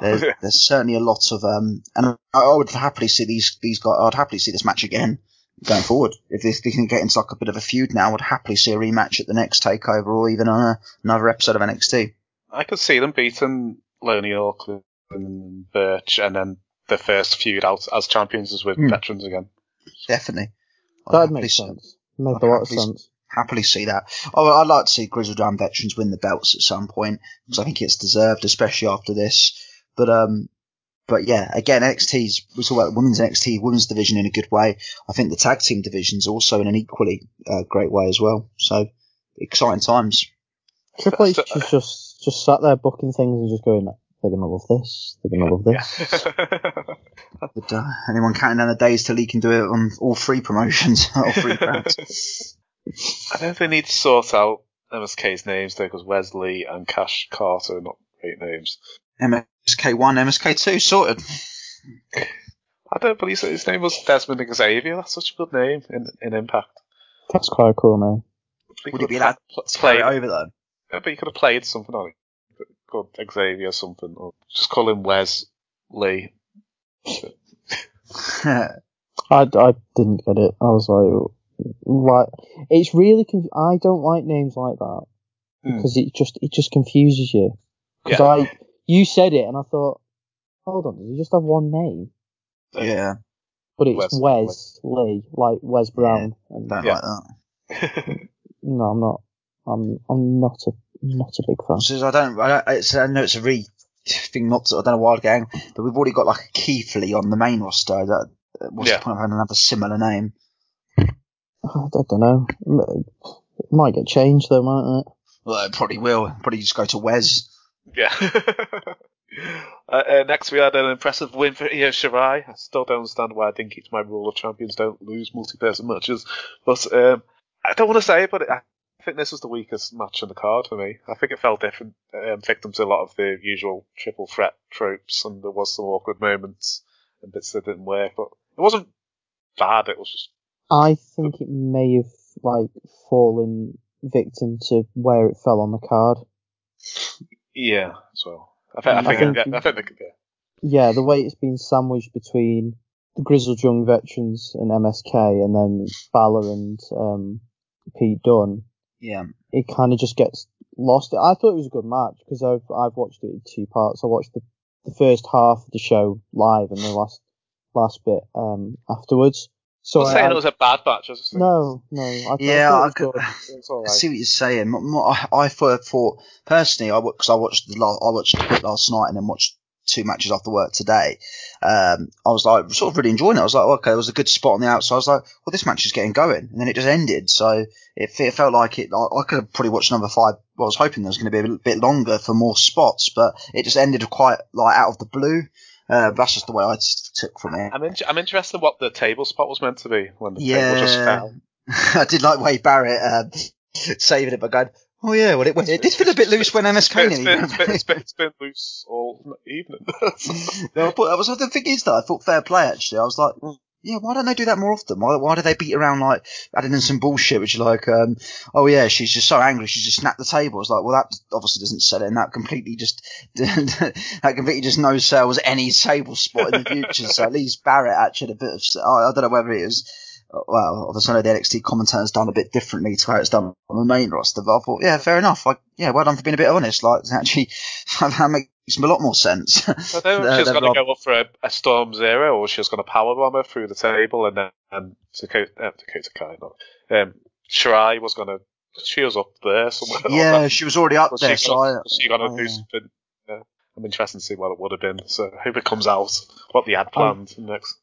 Speaker 8: there's, (laughs) there's certainly a lot of um and I, I would happily see these these guys. I'd happily see this match again. Going forward, if this they can get into like a bit of a feud now, I'd happily see a rematch at the next takeover or even on a, another episode of NXT.
Speaker 7: I could see them beating Oney Lorcan and Burch, and then the first feud out as champions is with
Speaker 8: Hmm.
Speaker 7: veterans again.
Speaker 8: Definitely.
Speaker 9: That makes sense. Made
Speaker 8: I'd
Speaker 9: a lot of
Speaker 8: happily-
Speaker 9: sense.
Speaker 8: Happily see that. Oh, I'd like to see Grizzled Young veterans win the belts at some point because I think it's deserved, especially after this. But um, but yeah, again, NXT's we talk about women's NXT women's division in a good way. I think the tag team division's also in an equally uh, great way as well. So exciting times.
Speaker 9: Triple H is just just sat there booking things and just going, "They're gonna love this. They're gonna love this." (laughs)
Speaker 8: But uh, anyone counting down the days till he can do it on all three promotions, (laughs) all three brands.
Speaker 7: I think they need to sort out MSK's names there because Wesley and Nash Carter are not great names.
Speaker 8: MSK one, MSK two, sorted.
Speaker 7: I don't believe so. His name was Desmond Xavier. That's such a good name in, in Impact.
Speaker 9: That's quite a cool name.
Speaker 8: Would he be allowed to play it over though?
Speaker 7: Yeah, but you could have played something on it. Called Xavier or something. Or just call him Wes Lee. (laughs)
Speaker 9: I, I didn't get it. I was like, like it's really conf- I don't like names like that
Speaker 7: Hmm.
Speaker 9: because it just it just confuses you. Because
Speaker 7: Yeah.
Speaker 9: I you said it and I thought, hold on, does he just have one name?
Speaker 8: Yeah,
Speaker 9: But it's
Speaker 7: Wes-
Speaker 9: Wes, Lee, like Wes Brown. And
Speaker 8: don't
Speaker 7: Yeah.
Speaker 8: like that. (laughs)
Speaker 9: no, I'm not. I'm I'm not a not a big fan.
Speaker 8: Says I don't. I, don't it's, I know it's a re thing. Not to, I don't know why gang, but we've already got like a Keith Lee on the main roster. That what's
Speaker 7: Yeah.
Speaker 8: the point of having another similar name? (sighs)
Speaker 9: I, don't know. It might get changed though, might it?
Speaker 8: Well, it probably will. Probably just go to Wes.
Speaker 7: Yeah. (laughs) uh, uh, next, we had an impressive win for Io Shirai. I still don't understand why I think it's my rule of champions don't lose multi-person matches, but um, I don't want to say it, but I think this was the weakest match on the card for me. I think it fell different, um, victim to a lot of the usual triple threat tropes, and there was some awkward moments and bits that didn't work. But it wasn't bad. It was just
Speaker 9: I think it may have like fallen victim to where it fell on the card.
Speaker 7: yeah. as well. I think. I
Speaker 9: I
Speaker 7: think. I think. they could- yeah.
Speaker 9: Yeah, the way it's been sandwiched between the grizzled young veterans and MSK, and then Balor and um, Pete Dunne,
Speaker 8: Yeah.
Speaker 9: it kind of just gets lost. I thought it was a good match because I've I've watched it in two parts. I watched the the first half of the show live and the last last bit um, afterwards. So
Speaker 7: I'm not saying
Speaker 9: I-
Speaker 7: it was a bad match. I was just
Speaker 9: no, no, I, thought-
Speaker 8: Yeah,
Speaker 9: I
Speaker 8: I
Speaker 9: thought
Speaker 8: could,
Speaker 9: it was
Speaker 8: I
Speaker 9: good.
Speaker 7: it's all right.
Speaker 8: see what you're saying. I, thought, thought personally, I because I watched the last, I watched it last night and then watched two matches after work today. Um, I was like sort of really enjoying it. I was like, okay, there was a good spot on the outside. I was like, well, this match is getting going, and then it just ended. So it, it felt like it. I, I could have probably watched number five. Well, I was hoping there was going to be a bit longer for more spots, but it just ended quite like out of the blue. Uh, that's just the way I took from it.
Speaker 7: I'm in, I'm interested in what the table spot was meant to be when the table just fell. (laughs)
Speaker 8: I did like Wade Barrett um, (laughs) saving it by going, "Oh yeah, well it, it did feel a bit loose when MSK (laughs)
Speaker 7: It's been, it's, it's, it's been loose all evening. (laughs)
Speaker 8: no, thought, I was the thing is that I thought fair play actually. I was like, yeah, why don't they do that more often? Why, why do they beat around like adding in some bullshit, which is like, um, oh yeah, she's just so angry, she just snapped the table. It's like, well, that obviously doesn't sell it, and that completely just (laughs) that completely just no sells any table spot in the future. so at least Barrett actually had a bit of, I, I don't know whether it was. Well, obviously, I know the NXT commentator's done a bit differently to how it's done on the main roster, but I thought, yeah, fair enough. Like, yeah, well done for being a bit honest. Like, (laughs) actually, that makes a lot more sense. (laughs)
Speaker 7: I don't know if she's going to go up for a, a Storm Zero or she's going to powerbomb her through the table and then and Dakota, uh, Dakota Kai, not, um, Shirai was going to, she was up there somewhere.
Speaker 8: Yeah, she was already up
Speaker 7: was
Speaker 8: there,
Speaker 7: she
Speaker 8: so
Speaker 7: gonna,
Speaker 8: I-
Speaker 7: was she going to
Speaker 8: oh,
Speaker 7: do something? Yeah. I'm interested to see what it would have been. So I hope it comes out what they had planned next.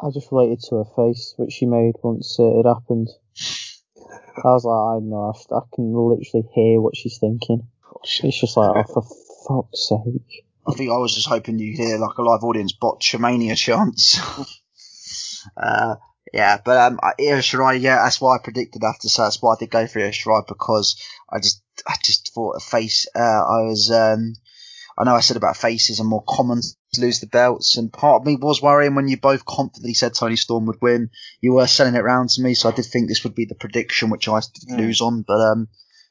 Speaker 9: I just related to her face, which she made once uh, it happened. I was like, I know, I, I can literally hear what she's thinking. It's just like, oh, for fuck's sake.
Speaker 8: I think I was just hoping you'd hear like a live audience botchamania chants. (laughs) uh, yeah, but um, I- Io Shirai, yeah, that's why I predicted after, so that's why I did go for Io Shirai because I just, I just thought a face. Uh, I was, um, I know I said about faces are more common to lose the belts, and part of me was worrying when you both confidently said Tony Storm would win. You were selling it round to me, so I did think this would be the prediction, which I did
Speaker 7: Mm.
Speaker 8: lose on, but um.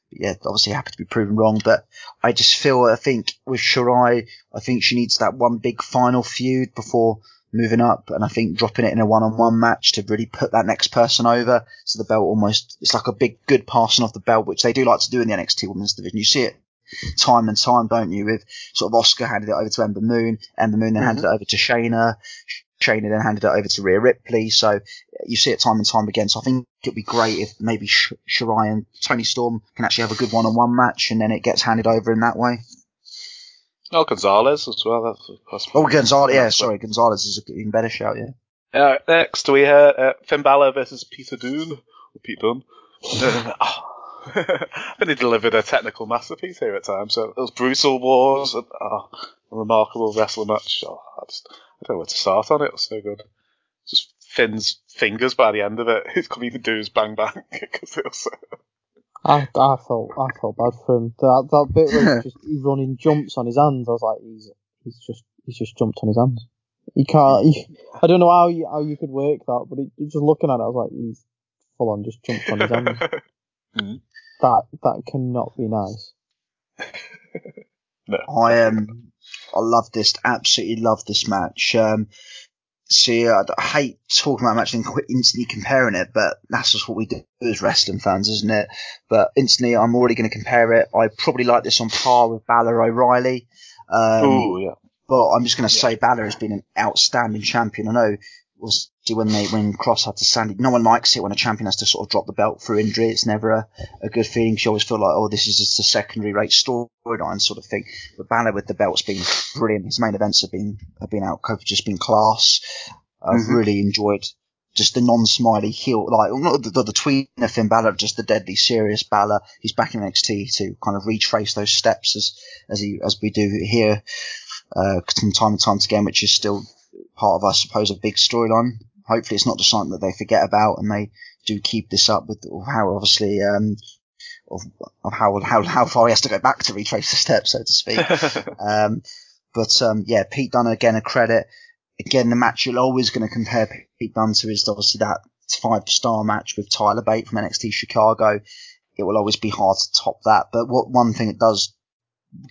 Speaker 8: Yeah, obviously happy to be proven wrong, but I just feel, I think with Shirai, I think she needs that one big final feud before moving up, and I think dropping it in a one-on-one match to really put that next person over, so the belt almost it's like a big good passing off the belt, which they do like to do in the NXT Women's Division. You see it time and time, don't you? With sort of Asuka handed it over to Ember Moon, Ember Moon then handed it over to Shayna, Shayna then handed it over to Rhea Ripley. So you see it time and time again. So I think it'd be great if maybe Sh- Shirai and Toni Storm can actually have a good one-on-one match, and then it gets handed over in that way.
Speaker 7: Oh, Gonzalez as well. That's, that's
Speaker 8: Oh, Gonzalez. Yeah, sorry, Gonzalez is an even better shout. Yeah.
Speaker 7: Uh, next, we had uh, Finn Balor versus Peter Dunne. Or Pete Dunne. Oh. (laughs) (laughs) I think they delivered a technical masterpiece here at times. So it was brutal wars, and, oh, a remarkable wrestling match. Oh, I, just, I don't know where to start on it. It was so good. Just Finn's fingers by the end of it. He couldn't even do his bang bang because it was so.
Speaker 9: I, I felt I felt bad for him. That that bit where he's (laughs) just he's running jumps on his hands. I was like, he's he's just he's just jumped on his hands. He can't. He, I don't know how you, how you could work that, but it, just looking at it, I was like, he's full on just jumped on his hands.
Speaker 7: Mhm. (laughs)
Speaker 9: That that cannot be nice. (laughs)
Speaker 8: I um, I love this. Absolutely love this match. Um, see, I, I hate talking about a match and quit instantly comparing it, but that's just what we do as wrestling fans, isn't it? But instantly, I'm already going to compare it. I probably like this on par with Balor O'Reilly. Um,
Speaker 7: Ooh, yeah.
Speaker 8: but I'm just going to say Balor has been an outstanding champion. I know was see, when they when Kross had to stand it. No one likes it when a champion has to sort of drop the belt through injury. It's never a, a good feeling. You always feel like, oh, this is just a secondary rate storyline sort of thing. But Balor with the belt's been brilliant. His main events have been have been out. Have just been class. I've
Speaker 7: Mhm.
Speaker 8: really enjoyed just the non-smiley heel, like not the, the, the tweener Finn Balor, just the deadly serious Balor. He's back in NXT to kind of retrace those steps as as he as we do here uh, from time and time again, which is still part of, I suppose, a big storyline. Hopefully, it's not just something that they forget about, and they do keep this up with how obviously um, of, of how how how far he has to go back to retrace the steps, so to speak. (laughs) um, but um, yeah, Pete Dunne again a credit. Again, the match you're always going to compare Pete Dunne to is obviously that five star match with Tyler Bate from NXT Chicago. It will always be hard to top that. But what one thing it does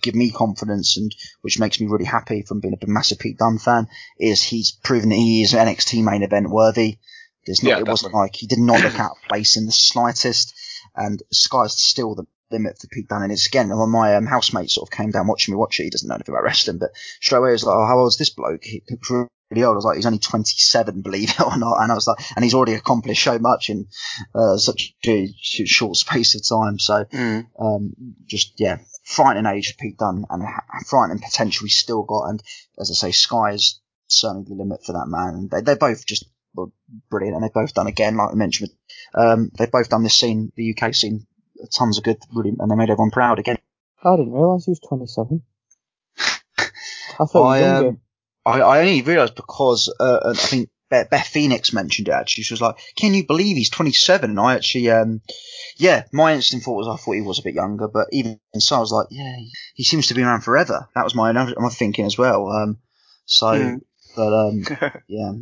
Speaker 8: give me confidence and which makes me really happy from being a massive Pete Dunne fan is he's proven that he is NXT main event worthy. There's not,
Speaker 7: Yeah,
Speaker 8: it wasn't like he did not look out of place in the slightest. And sky's still the limit for Pete Dunne. And it's again, when my um, housemate sort of came down watching me watch it, he doesn't know anything about wrestling, but straight away he was like, oh, how old is this bloke? He looks really old. I was like, he's only 27, believe it (laughs) or not. And I was like, and he's already accomplished so much in uh, such a short space of time. So,
Speaker 7: Mm.
Speaker 8: um, just, yeah, frightening age of Pete Dunne and ha- frightening potential he's still got. And as I say, Sky is certainly the limit for that man. And they, they're both just well, brilliant. And they've both done again, like I mentioned, um, they've both done this scene, the UK scene, tons of good, really, and they made everyone proud again.
Speaker 9: I didn't realise he was 27. (laughs) I thought he was younger.
Speaker 8: um, I, I only realised because uh, I think Beth, Beth Phoenix mentioned it actually. She was like, "Can you believe he's 27?" And I actually, um, yeah, my instant thought was I thought he was a bit younger, but even so, I was like, "Yeah, he, he seems to be around forever." That was my my thinking as well. Um, so,
Speaker 7: Mm.
Speaker 8: but um, (laughs) yeah.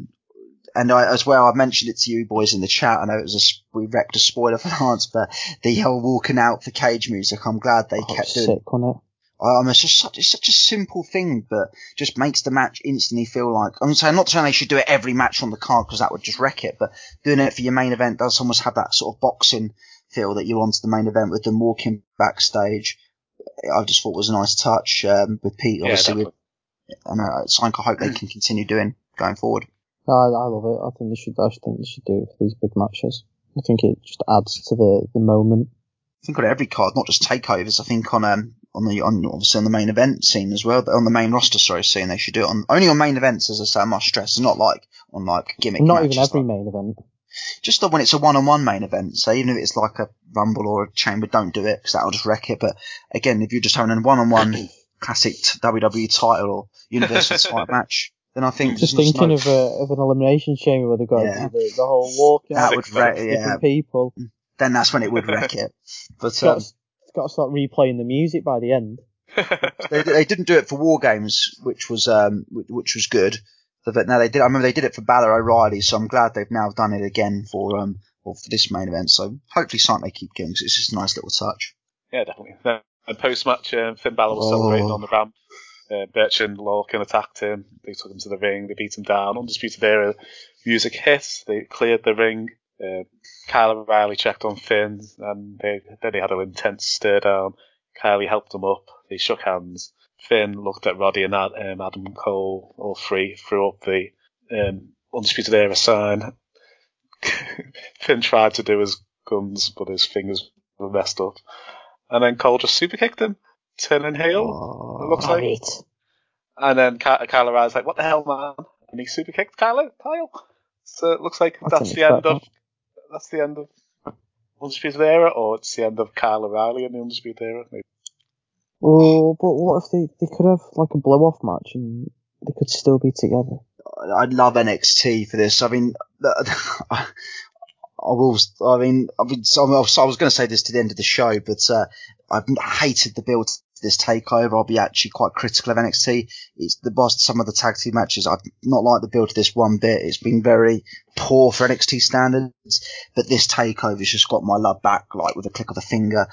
Speaker 8: And I, as well, I mentioned it to you boys in the chat. I know it was a, s- we wrecked a spoiler for Lance, but the whole walking out for cage music, I'm glad they
Speaker 9: Oh,
Speaker 8: kept doing
Speaker 9: sick, wasn't it?
Speaker 8: Um, it's just such it's such a simple thing, but just makes the match instantly feel like. I'm saying not saying they should do it every match on the card because that would just wreck it, but doing it for your main event does almost have that sort of boxing feel that you're onto the main event with them walking backstage. I just thought was a nice touch um, with Pete,
Speaker 7: Yeah,
Speaker 8: obviously. with, and uh, it's something I hope they can continue doing going forward.
Speaker 9: I, I love it. I think they should. I think they should do it for these big matches. I think it just adds to the, the moment.
Speaker 8: I think on every card, not just takeovers. I think on um on the on obviously on the main event scene as well, on the main roster sorry scene, they should do it on only on main events. As I say, I must stress, not like on like gimmick.
Speaker 9: Not
Speaker 8: matches,
Speaker 9: even every
Speaker 8: like-
Speaker 9: main event.
Speaker 8: just when it's a one-on-one main event. So even if it's like a rumble or a chamber, don't do it because that'll just wreck it. But again, if you're just having a one-on-one (coughs) classic WWE title or Universal (laughs) title match, then I think
Speaker 9: Just thinking
Speaker 8: no-
Speaker 9: of a, of an elimination chamber where they've got
Speaker 8: Yeah.
Speaker 9: the, the whole walk
Speaker 8: that would wreck. Yeah,
Speaker 9: people.
Speaker 8: then that's when it would wreck it. (laughs) But um,
Speaker 9: got to start replaying the music by the end. (laughs)
Speaker 8: they, they didn't do it for War Games, which was um, which, which was good. But now they did. I remember they did it for Balor O'Reilly, so I'm glad they've now done it again for um or for this main event. So hopefully, something they keep doing 'cause it's just a nice little touch.
Speaker 7: Yeah, definitely. Then, and post match, um, Finn Balor was
Speaker 8: Oh.
Speaker 7: celebrating on the ramp. Uh, Burch and Lorcan attacked him. They took him to the ring. They beat him down. Undisputed Era music hit. They cleared the ring. Uh, Kyle O'Reilly checked on Finn, and they, then they had an intense stare down. Kylie helped him up. They shook hands. Finn looked at Roddy and um, Adam Cole, all three, threw up the um, Undisputed Era sign. (laughs) Finn tried to do his guns, but his fingers were messed up. And then Cole just super kicked him, turning heel. it looks like.
Speaker 9: it.
Speaker 7: And then Ky- Kyle O'Reilly's like, "What the hell, man?" And he super kicked Kyle. Kyle. So it looks like
Speaker 9: I
Speaker 7: that's the end of that's the end of Undisputed Era, or it's the end of Kyle O'Reilly in the Undisputed Era. Maybe.
Speaker 9: Oh, but what if they, they could have like a blow off match and they could still be together?
Speaker 8: I'd love NXT for this. I mean, (laughs) I will. I mean, I mean, so I was, going to say this to the end of the show, but uh, I've hated the build to this takeover. I'll be actually quite critical of NXT. It's the boss. Some of the tag team matches, I've not liked the build to this one bit. It's been very poor for NXT standards, but this takeover's just got my love back, like with a click of the finger.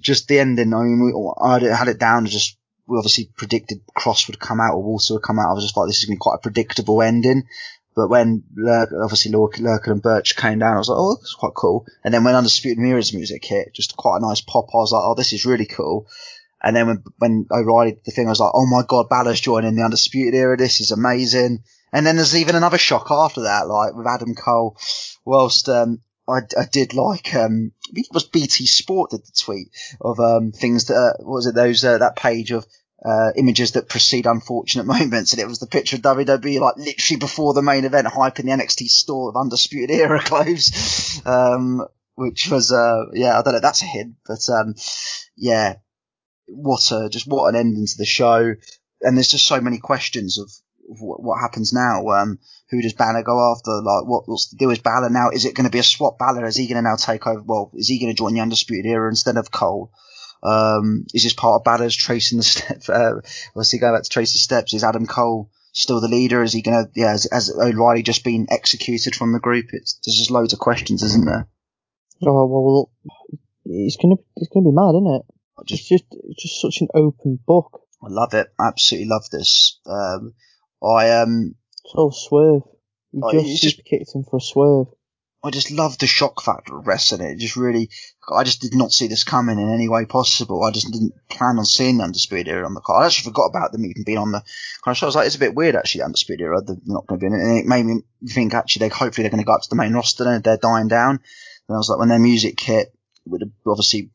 Speaker 8: Just the ending. I mean, we, I had it down just. We obviously predicted Kross would come out or Walter would come out. I was just like, this is going to be quite a predictable ending. But when obviously Lorcan and Burch came down, I was like, oh, that's quite cool. And then when Undisputed Era's music hit, just quite a nice pop, I was like, oh, this is really cool. And then when, when O'Reilly the thing, I was like, oh my god, Balor's joining the Undisputed Era. This is amazing. And then there's even another shock after that, like with Adam Cole. Whilst um, I, I did like, um, I think it was BT Sport did the tweet of um, things that, uh, what was it, those uh, that page of uh, images that precede unfortunate (laughs) moments, and it was the picture of WWE like literally before the main event, hyping the NXT store of Undisputed Era (laughs) clothes, um, which was uh, yeah, I don't know, that's a hint, but um, yeah, what a just what an ending to the show, and there's just so many questions of. of What, what happens now? Um, who does Balor go after? Like, what, what's the deal with Balor now? Is it going to be a swap Balor? Is he going to now take over? Well, is he going to join the Undisputed Era instead of Cole? Um, is this part of Balor's tracing the step? (laughs) Uh, let's see, go back to trace the steps. Is Adam Cole still the leader? Is he going to, yeah, has, has O'Reilly just been executed from the group? It's, there's just loads of questions, isn't there?
Speaker 9: Oh, well, it's gonna, it's gonna be mad, isn't it?
Speaker 8: Just,
Speaker 9: it's just, it's just such an open book.
Speaker 8: I love it. Absolutely love this. Um, I, um,
Speaker 9: So swerve. You
Speaker 8: Oh,
Speaker 9: just,
Speaker 8: just-
Speaker 9: kicked him for a swerve.
Speaker 8: I just love the shock factor of wrestling. It just really, I just did not see this coming in any way possible. I just didn't plan on seeing the Undisputed Era on the card. I actually forgot about them even being on the of show. I was like, it's a bit weird actually, the Undisputed Era. They're not going to be in it. And it made me think actually, they hopefully they're going to go up to the main roster and they're dying down. And I was like, when their music hit, it would have obviously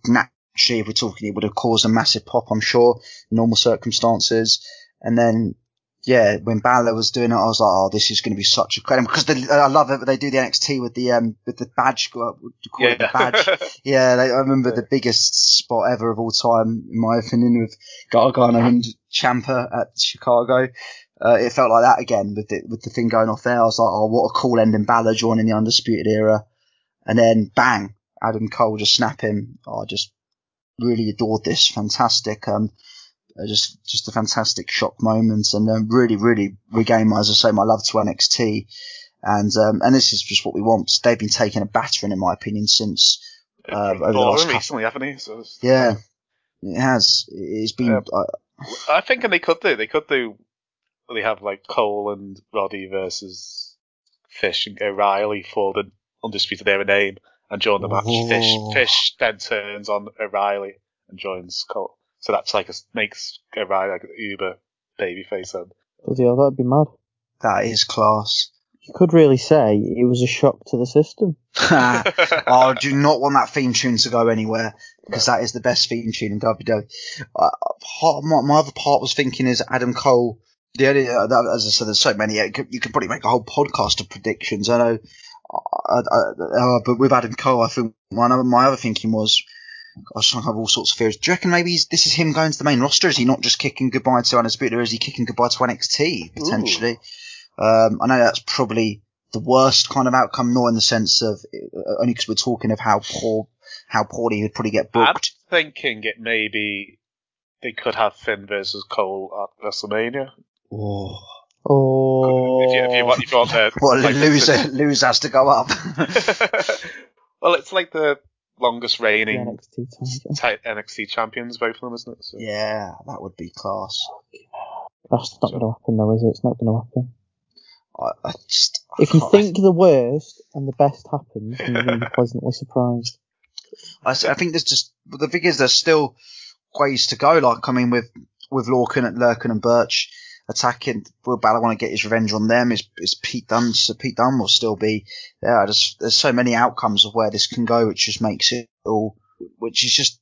Speaker 8: if we're talking, it would have caused a massive pop, I'm sure, in normal circumstances. And then yeah, when Balor was doing it, I was like, oh, this is going to be such a credit because the, I love it. They do the NXT with the um with the badge. What do you call it? The badge. (laughs) Yeah, they, I remember the biggest spot ever of all time, in my opinion, with Gargano and Ciampa at Chicago. Uh, it felt like that again with the with the thing going off there. I was like, oh, what a cool ending! Balor joining the Undisputed Era, and then bang, Adam Cole just snap him. Oh, just really adored this. Fantastic. Um, uh, just just a fantastic shock moment, and um, really, really regain, as I say, my love to NXT. And um, and this is just what we want. They've been taking a battering, in my opinion, since uh, over the last
Speaker 7: him
Speaker 8: couple.
Speaker 7: recently, haven't he? So
Speaker 8: Yeah, it has. It's been.
Speaker 7: Yeah.
Speaker 8: Uh,
Speaker 7: I think and they could do. They could do. well, They have like Cole and Roddy versus Fish and O'Reilly for the undisputed era name and join the match.
Speaker 8: Oh.
Speaker 7: Fish Fish then turns on O'Reilly and joins Cole. So that's like a, makes O'Reilly like an Uber babyface. And
Speaker 9: Bloody hell, that'd be mad.
Speaker 8: that is class.
Speaker 9: You could really say it was a shock to the system. (laughs) (laughs)
Speaker 8: oh, I do not want that theme tune to go anywhere because that is the best theme tune in WWE. Uh, part, my, my other part was thinking is Adam Cole. The only, uh, that- as I said, there's so many. You could, you could probably make a whole podcast of predictions. I know, uh, uh, but with Adam Cole, I think one of my other thinking was. I was trying to have all sorts of fears. Do you reckon maybe this is him going to the main roster? Is he not just kicking goodbye to Undisputed, or is he kicking goodbye to NXT potentially? Um, I know that's probably the worst kind of outcome, not in the sense of uh, only because we're talking of how poor, how poorly he'd probably get booked.
Speaker 7: I'm thinking it maybe they could have Finn versus Cole at WrestleMania.
Speaker 8: Oh,
Speaker 9: Oh.
Speaker 7: If you, if you oh. want, if you want the,
Speaker 8: well,
Speaker 7: like the-
Speaker 8: loser, loser has to go up. (laughs)
Speaker 7: well, it's like the longest
Speaker 9: The
Speaker 7: reigning
Speaker 9: NXT title.
Speaker 7: NXT champions, both of them, isn't it? So.
Speaker 8: yeah, that would be class.
Speaker 9: That's not going to happen, though, is it? It's not going to happen.
Speaker 8: I, I just, I
Speaker 9: If you
Speaker 8: can't-
Speaker 9: think the worst and the best happens, you're going to be (laughs) pleasantly surprised.
Speaker 8: I think there's just the thing is there's still ways to go. Like I mean, with with Lorcan and Lorcan and Burch attacking, will Balor want to get his revenge on them? Is is Pete Dunne? So Pete Dunne will still be there. Just there's so many outcomes of where this can go, which just makes it all, which is just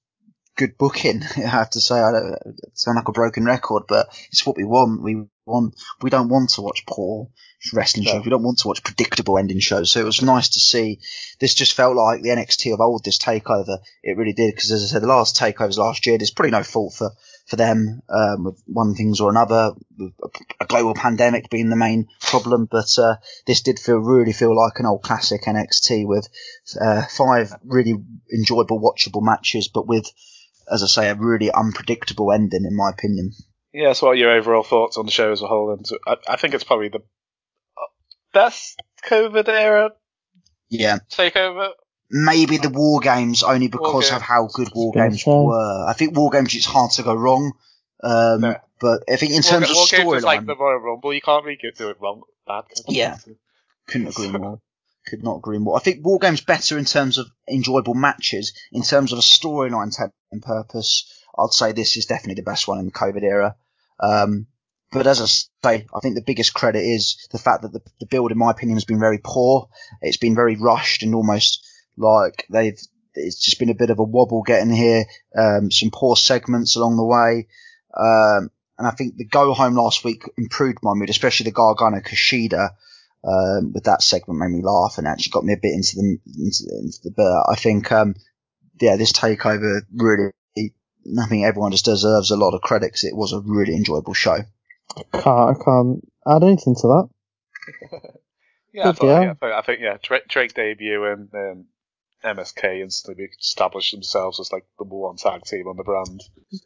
Speaker 8: good booking. (laughs) I have to say, I don't sound like a broken record, but it's what we want. We want we don't want to watch poor wrestling
Speaker 7: No.
Speaker 8: shows. We don't want to watch predictable ending shows. So it was nice to see. This just felt like the NXT of old. This takeover, it really did. Because as I said, the last takeovers last year, there's probably no fault for for them um, with one things or another, a global pandemic being the main problem. But uh, this did feel really feel like an old classic NXT with uh, five really enjoyable, watchable matches, but with, as I say, a really unpredictable ending, in my opinion.
Speaker 7: Yeah, so what are your overall thoughts on the show as a whole? And I, I think it's probably the best COVID era
Speaker 8: Yeah,
Speaker 7: takeover.
Speaker 8: Maybe the War Games only because
Speaker 7: Games.
Speaker 8: of how good War Games were. I think War Games it's hard to go wrong. Um,
Speaker 7: No.
Speaker 8: But I think in
Speaker 7: War,
Speaker 8: terms
Speaker 7: War
Speaker 8: of
Speaker 7: Games is like the Royal Rumble. You can't really do it wrong. Bad.
Speaker 8: Yeah. couldn't agree (laughs) more. Could not agree more. I think War Games better in terms of enjoyable matches. In terms of a storyline and purpose, I'd say this is definitely the best one in the COVID era. Um, but as I say, I think the biggest credit is the fact that the, the build, in my opinion, has been very poor. It's been very rushed and almost like they've. It's just been a bit of a wobble getting here. Um, some poor segments along the way. Um, and I think the go home last week improved my mood, especially the Gargano Kushida um, with that segment made me laugh and actually got me a bit into the into, into the but I think um, yeah this takeover really I think everyone just deserves a lot of credit 'cause it was a really enjoyable show.
Speaker 9: Can't, I can't add anything to that.
Speaker 7: Yeah, that's (laughs)
Speaker 9: Good,
Speaker 7: what I,
Speaker 9: yeah.
Speaker 7: I think. I think yeah, Drake, Drake debut and um, MSK instantly established themselves as like the number one tag team on the brand.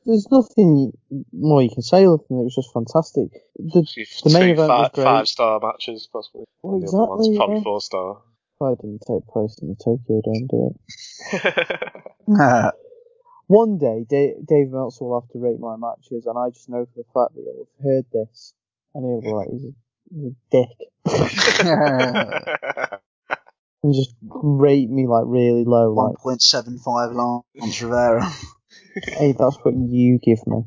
Speaker 9: There's nothing more you can say other than it was just fantastic. The, the main event was great.
Speaker 7: five star matches possibly.
Speaker 9: Well,
Speaker 7: and the other one's
Speaker 9: exactly,
Speaker 7: probably
Speaker 9: yeah.
Speaker 7: four star.
Speaker 9: Why didn't take place in the Tokyo Dome, do it? (laughs) One day, Dave, Dave Meltzer will have to rate my matches, and I just know for the fact that he'll have heard this, and he'll be like, he's a, he's a dick. (laughs) (laughs) and just rate me like really low,
Speaker 8: One
Speaker 9: like,
Speaker 8: point seven five Lance Rivera. (laughs)
Speaker 9: hey, that's what you give me.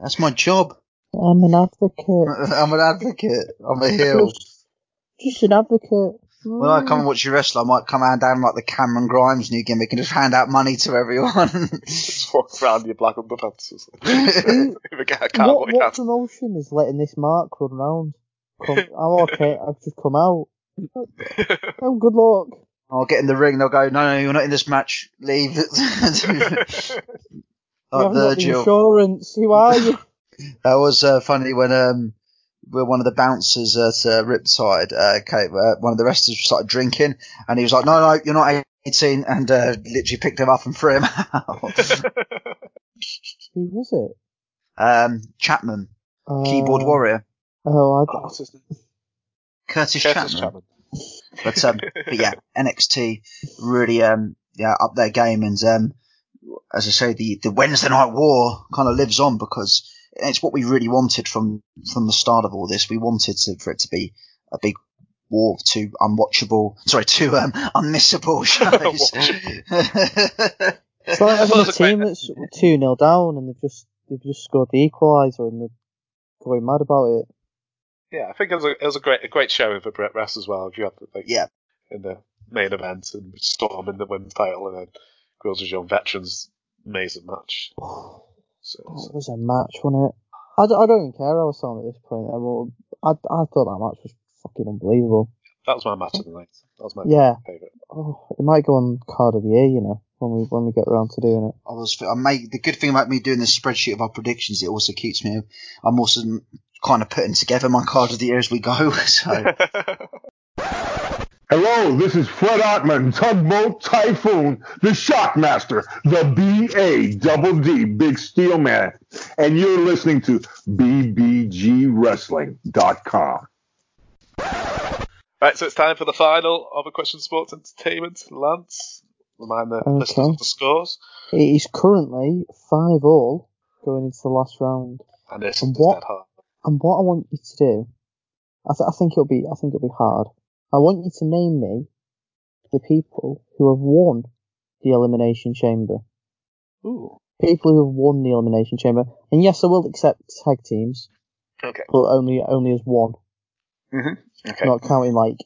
Speaker 8: That's my job.
Speaker 9: I'm an advocate. (laughs)
Speaker 8: I'm an advocate. I'm a heel.
Speaker 9: Just, just an advocate.
Speaker 8: When I come and watch you wrestle, I might come out down like the Cameron Grimes new gimmick and just hand out money to everyone. (laughs)
Speaker 7: Just walk around your black underpants.
Speaker 9: Who-
Speaker 7: If I
Speaker 9: what,
Speaker 7: cowboy
Speaker 9: what
Speaker 7: hat.
Speaker 9: promotion is letting this mark run round? Come, I'm oh, okay. I've just come out. Oh, good luck.
Speaker 8: I'll get in the ring. They'll go, no, no, you're not in this match. Leave. (laughs)
Speaker 9: You
Speaker 8: like
Speaker 9: haven't got the
Speaker 8: Virgil.
Speaker 9: insurance. Who are you? (laughs)
Speaker 8: That was uh, funny when um when one of the bouncers at uh, Riptide uh, came, uh, one of the wrestlers started drinking, and he was like, "No, no, you're not 18," and uh, literally picked him up and threw him (laughs) out.
Speaker 9: Who was it?
Speaker 8: um, Chapman,
Speaker 9: Uh,
Speaker 8: keyboard warrior,
Speaker 9: Oh, I,
Speaker 7: What's his name?
Speaker 8: Curtis,
Speaker 7: Curtis
Speaker 8: Chapman.
Speaker 7: Chapman.
Speaker 8: But um, but yeah, (laughs) NXT really um yeah up their game, and um as I say, the the Wednesday Night War kind of lives on because it's what we really wanted from from the start of all this. We wanted to, for it to be a big war of two unwatchable, sorry, two um unmissable (laughs) shows.
Speaker 9: it's like having
Speaker 7: Well,
Speaker 9: a
Speaker 7: it's great-
Speaker 9: team that's two 0 down and they've just they've just scored the equaliser and they're going mad about it.
Speaker 7: Yeah, I think it was a, it was a great a great show for Brett Rest as well. If you had like
Speaker 8: yeah,
Speaker 7: in the main event and Storm in the women's title and then Girls as Young Veterans amazing match. (sighs) Oh, so,
Speaker 9: That was a match, wasn't it? I, d- I don't even care how I sound at this point. I, will- I, I thought that match was fucking unbelievable.
Speaker 7: that was my match of the night. That was my
Speaker 9: Yeah.
Speaker 7: favourite.
Speaker 9: Oh, it might go on card of the year, you know, when we when we get around to doing it.
Speaker 8: I was. I make the good thing about me doing this spreadsheet of our predictions. It also keeps me. I'm also kind of putting together my card of the year as we go. (laughs) So. (laughs)
Speaker 12: Hello, this is Fred Ottman, Tugboat Typhoon, the Shockmaster, the B.A. Double D, Big Steel Man, and you're listening to BBGWrestling.com.
Speaker 7: Right, so it's time for the final of a question sports entertainment. Lance, remind the
Speaker 9: Okay.
Speaker 7: listeners of the scores.
Speaker 9: It is currently five all going into the last round.
Speaker 7: And this
Speaker 9: And
Speaker 7: is
Speaker 9: what-
Speaker 7: dead hard.
Speaker 9: And what I want you to do, I, th- I think it'll be I think it'll be hard. I want you to name me the people who have won the elimination chamber.
Speaker 7: Ooh.
Speaker 9: People who have won the elimination chamber, and yes, I will accept tag teams,
Speaker 7: Okay.
Speaker 9: but only only as one,
Speaker 7: Mm-hmm. Okay.
Speaker 9: not counting like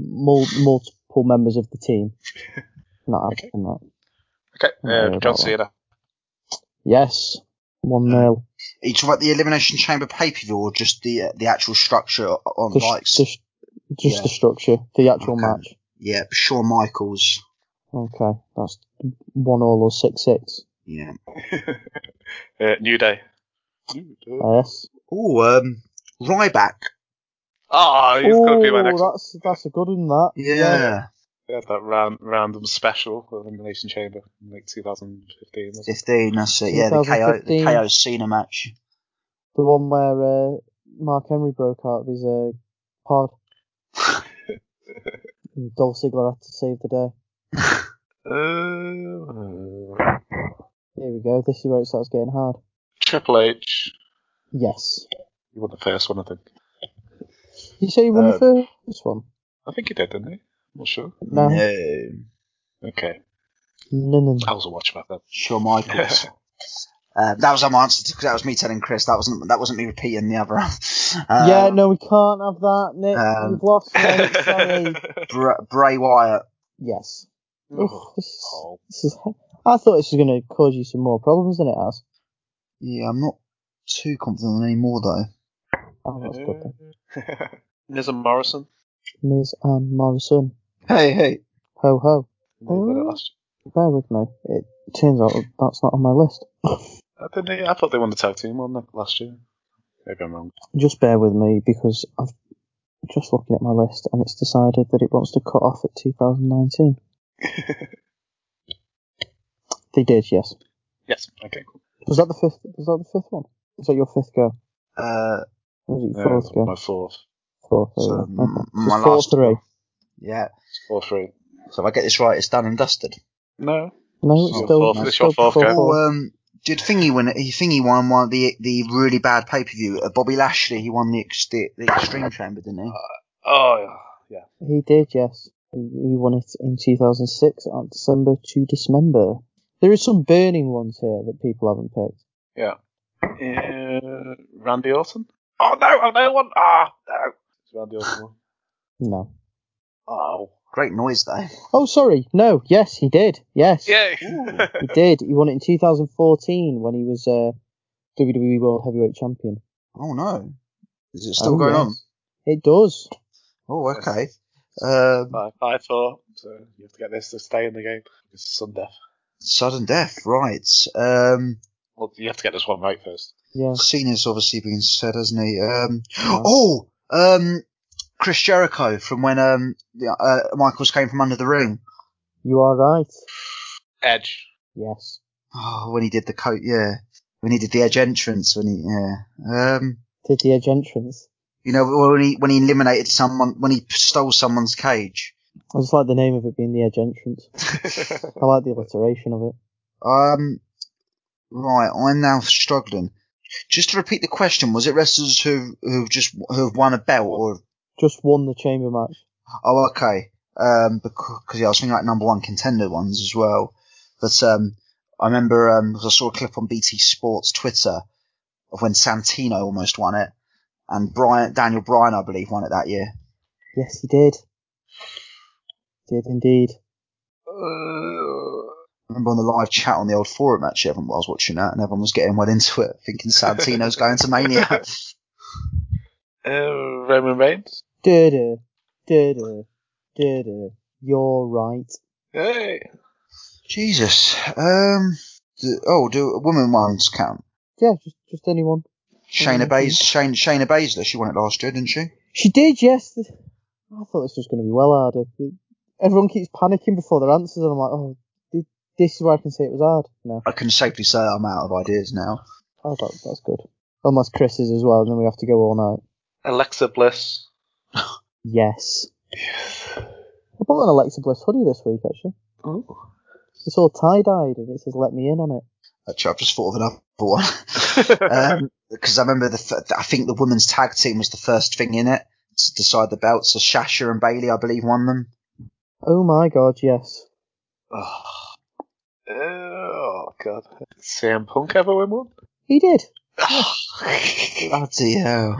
Speaker 9: mul- multiple members of the team. Not having that.
Speaker 7: Okay.
Speaker 9: I'm not worried
Speaker 7: Uh, John Cena.
Speaker 9: Yes, one nil.
Speaker 8: Are you talking about the Elimination Chamber pay per view or just the uh, the actual structure on
Speaker 9: The,
Speaker 8: like?
Speaker 9: sh- the just
Speaker 8: Yeah.
Speaker 9: the structure, the actual
Speaker 8: Okay.
Speaker 9: match.
Speaker 8: Yeah, Shawn Michaels.
Speaker 9: Okay, that's one all or six six.
Speaker 8: Yeah. (laughs)
Speaker 7: Uh, New Day. New Day.
Speaker 9: Yes.
Speaker 8: Oh, um, Ryback.
Speaker 7: Oh, he's going to be my next.
Speaker 9: Oh, that's that's a good one. That.
Speaker 8: Yeah.
Speaker 7: They had that ran, random special of Elimination Chamber in like 2015.
Speaker 8: 15, that's it. Yeah, the KO, the
Speaker 9: 2015.
Speaker 8: KO Cena match.
Speaker 9: The one where uh, Mark Henry broke out of his uh, pod. (laughs) and Dolph Ziggler had to save the day.
Speaker 7: Uh, (laughs)
Speaker 9: Here we go. This is where it starts getting hard.
Speaker 7: Triple H.
Speaker 9: Yes.
Speaker 7: You won the first one, I think.
Speaker 9: You say you won
Speaker 7: Um,
Speaker 9: the first one?
Speaker 7: I think you did, didn't he? I'm not sure.
Speaker 9: No.
Speaker 8: No.
Speaker 7: Okay.
Speaker 9: No, no, no.
Speaker 7: I wasn't watching about that.
Speaker 8: Shawn Michaels. (laughs) Uh, that was my answer because that was me telling Chris. That wasn't that wasn't me repeating the other. one. (laughs) Uh,
Speaker 9: yeah, no, we can't have that, Nick.
Speaker 8: um,
Speaker 9: You've lost, mate. Sorry. (laughs)
Speaker 8: Br- Bray Wyatt.
Speaker 9: Yes.
Speaker 7: Oh,
Speaker 9: Oof, this, is, this is. I thought this was going to cause you some more problems than it has.
Speaker 8: Yeah, I'm not too confident anymore though.
Speaker 9: Oh, that's good then.
Speaker 7: Miz and Morrison.
Speaker 9: Miz Anne Morrison.
Speaker 8: Hey, hey.
Speaker 9: Ho ho.
Speaker 7: They won it last
Speaker 9: Bear with me. It turns out that's not on my list. (laughs)
Speaker 7: I, didn't they? I thought they won the tag team one last year. Maybe I'm wrong.
Speaker 9: Just bear with me because I've just looking at my list and it's decided that it wants to cut off at 2019. (laughs) They did, yes.
Speaker 7: Yes. Okay. Cool.
Speaker 9: Was that the fifth? Was that the fifth one? Was that your fifth go?
Speaker 8: Uh,
Speaker 9: Or was it your
Speaker 7: No,
Speaker 9: fourth go?
Speaker 7: my fourth.
Speaker 9: Fourth.
Speaker 8: So,
Speaker 9: oh, yeah. Okay.
Speaker 8: my
Speaker 9: So four
Speaker 8: last
Speaker 9: three.
Speaker 8: yeah.
Speaker 7: Four three.
Speaker 8: So if I get this right, it's done and dusted.
Speaker 7: No.
Speaker 9: No,
Speaker 7: It's
Speaker 9: it's still,
Speaker 7: fourth-
Speaker 9: it's
Speaker 7: it's your
Speaker 9: still
Speaker 7: fourth go.
Speaker 9: four.
Speaker 8: Oh, um, did Thingy win? He Thingy won one the the really bad pay per view. Uh, Bobby Lashley, he won the, ex- the the Extreme Chamber, didn't he?
Speaker 7: Oh yeah.
Speaker 9: He did, yes. He, he won it in 2006 on December to Dismember. There is some burning ones here that people haven't picked.
Speaker 7: Yeah. Uh, Randy Orton. Oh no! Oh no! One. Ah no. It's Randy Orton. one.
Speaker 9: No.
Speaker 7: Oh.
Speaker 8: Great noise though.
Speaker 9: Oh, sorry. No. Yes, he did. Yes.
Speaker 7: Yay! (laughs)
Speaker 9: He did. He won it in 2014 when he was uh, WWE World Heavyweight Champion.
Speaker 8: Oh no, is it still
Speaker 9: Oh,
Speaker 8: going
Speaker 9: yes.
Speaker 8: on?
Speaker 9: It does.
Speaker 8: Oh, okay. Um,
Speaker 7: Five, five, four. So you have to get this to stay in the game. It's sudden death.
Speaker 8: sudden death, right? Um,
Speaker 7: Well, you have to get this one right first.
Speaker 9: Yeah.
Speaker 8: Cena's obviously been said, hasn't he? Um, oh, um, Chris Jericho from when um, the, uh, Michaels came from under the ring.
Speaker 9: You are right.
Speaker 7: Edge.
Speaker 9: Yes.
Speaker 8: Oh, when he did the coat, yeah. When he did the edge entrance, when he, yeah. Um,
Speaker 9: Did the edge entrance.
Speaker 8: you know, when he when he eliminated someone, when he stole someone's cage.
Speaker 9: I just like the name of it being the edge entrance. (laughs) I like the alliteration of it.
Speaker 8: Um, right, I'm now struggling. Just to repeat the question, was it wrestlers who who've just who've won a belt or?
Speaker 9: Just won the chamber match.
Speaker 8: Oh, okay. Um, because yeah, I was thinking like number one contender ones as well. But um, I remember um, 'cause I saw a clip on BT Sports Twitter of when Santino almost won it, and Brian Daniel Bryan, I believe, won it that year.
Speaker 9: Yes, he did. Did indeed.
Speaker 8: I remember on the live chat on the old forum actually, everyone was watching that, and everyone was getting well into it, thinking Santino's going to Mania. (laughs)
Speaker 7: Uh, Roman Reigns.
Speaker 9: Da-da, da-da, da-da. You're right.
Speaker 7: Hey.
Speaker 8: Jesus. Um. do- oh, do women ones count?
Speaker 9: Yeah, just just anyone.
Speaker 8: Shayna. Baszler. Shane, Shayna Baszler. She won it last year, didn't she?
Speaker 9: She did, yes. I thought this was going to be well harder. Everyone keeps panicking before their answers, and I'm like, oh, thi- this is where I can say it was hard. No,
Speaker 8: I can safely say I'm out of ideas now.
Speaker 9: oh, that, that's good. Unless Chris is as well, and then we have to go all night.
Speaker 7: Alexa Bliss.
Speaker 9: Yes. I bought an Alexa Bliss hoodie this week, actually.
Speaker 7: Oh.
Speaker 9: It's all tie dyed, and it says "Let me in" on it.
Speaker 8: Actually, I've just thought of another one. (laughs) Um, because I remember the, f- I think the women's tag team was the first thing in it to decide the belts. So Sasha and Bayley, I believe, won them.
Speaker 9: Oh my god, yes.
Speaker 7: oh. oh god. CM Punk ever win one?
Speaker 9: He did. (sighs)
Speaker 8: Bloody hell.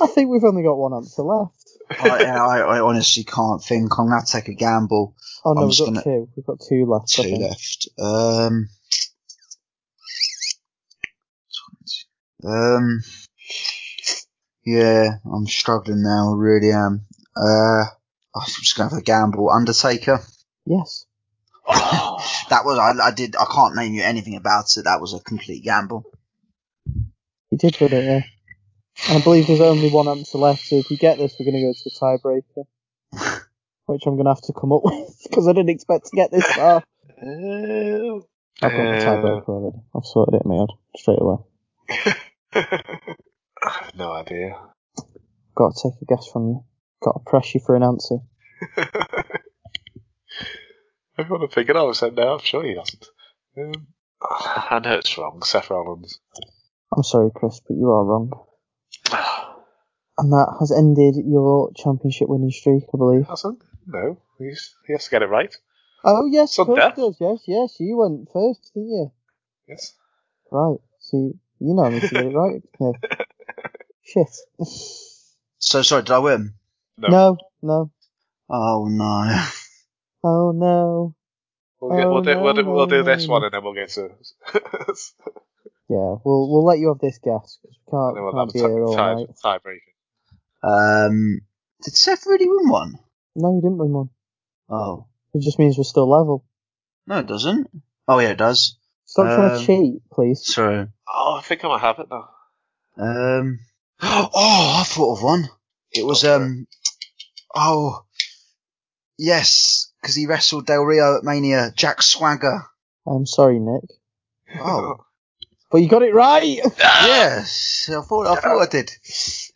Speaker 9: I think we've only got one answer left.
Speaker 8: I, I, I honestly can't think. I'm going to take a gamble.
Speaker 9: Oh no,
Speaker 8: I'm
Speaker 9: we've got
Speaker 8: gonna-
Speaker 9: two. We've got two left.
Speaker 8: Two left. Um, um, yeah, I'm struggling now. I really am. Uh, I'm just going to have a gamble. Undertaker.
Speaker 9: Yes. (sighs)
Speaker 8: that was I, I did I can't name you anything about it. That was a complete gamble.
Speaker 9: You did with it, yeah. And I believe there's only one answer left, so if you get this, we're going to go to a tiebreaker. (laughs) which I'm going to have to come up with, because I didn't expect to get this far. (laughs) I've got the tiebreaker already. I've sorted it in my head, straight away.
Speaker 7: I (laughs) have no idea.
Speaker 9: Got to take a guess from you. Got to press you for an answer.
Speaker 7: I've got to figure it out. said no, I'm sure he hasn't. Um, I know it's wrong. Seth Rollins.
Speaker 9: I'm sorry, Chris, but you are wrong. (sighs) And that has ended your championship winning streak, I believe.
Speaker 7: Hasn't? No, he's, he has to get it right.
Speaker 9: Oh, yes,
Speaker 7: Some
Speaker 9: of course he does. Yes, yes, you went first, didn't you?
Speaker 7: Yes.
Speaker 9: Right. See, you know me to get it right. (laughs) Yeah. Shit.
Speaker 8: So sorry, did I win?
Speaker 7: No.
Speaker 9: No, no.
Speaker 8: Oh no.
Speaker 9: Oh, no.
Speaker 7: We'll, get,
Speaker 9: Oh,
Speaker 7: we'll, do,
Speaker 9: no,
Speaker 7: we'll, do, we'll do
Speaker 9: no,
Speaker 7: this one and then we'll get to. (laughs)
Speaker 9: Yeah, we'll we'll let you have this guess, because we can't,
Speaker 7: then we'll
Speaker 9: can't
Speaker 7: have
Speaker 9: be
Speaker 7: a
Speaker 9: here all
Speaker 7: tie,
Speaker 9: night.
Speaker 7: tie, breaking.
Speaker 8: Um, did Seth really win one?
Speaker 9: No, he didn't win one.
Speaker 8: Oh
Speaker 9: It just means we're still level.
Speaker 8: no, it doesn't. Oh yeah, it does.
Speaker 9: Stop trying to
Speaker 8: Um,
Speaker 9: cheat, please.
Speaker 8: Sorry.
Speaker 7: Oh, I think I might have it now.
Speaker 8: Um. (gasps) Oh, I thought of one. It was um. Oh. Yes, because he wrestled Del Rio at Mania. Jack Swagger.
Speaker 9: I'm sorry, Nick.
Speaker 8: Oh. (laughs)
Speaker 9: But you got it right! Ah.
Speaker 8: yes, I thought I thought I did.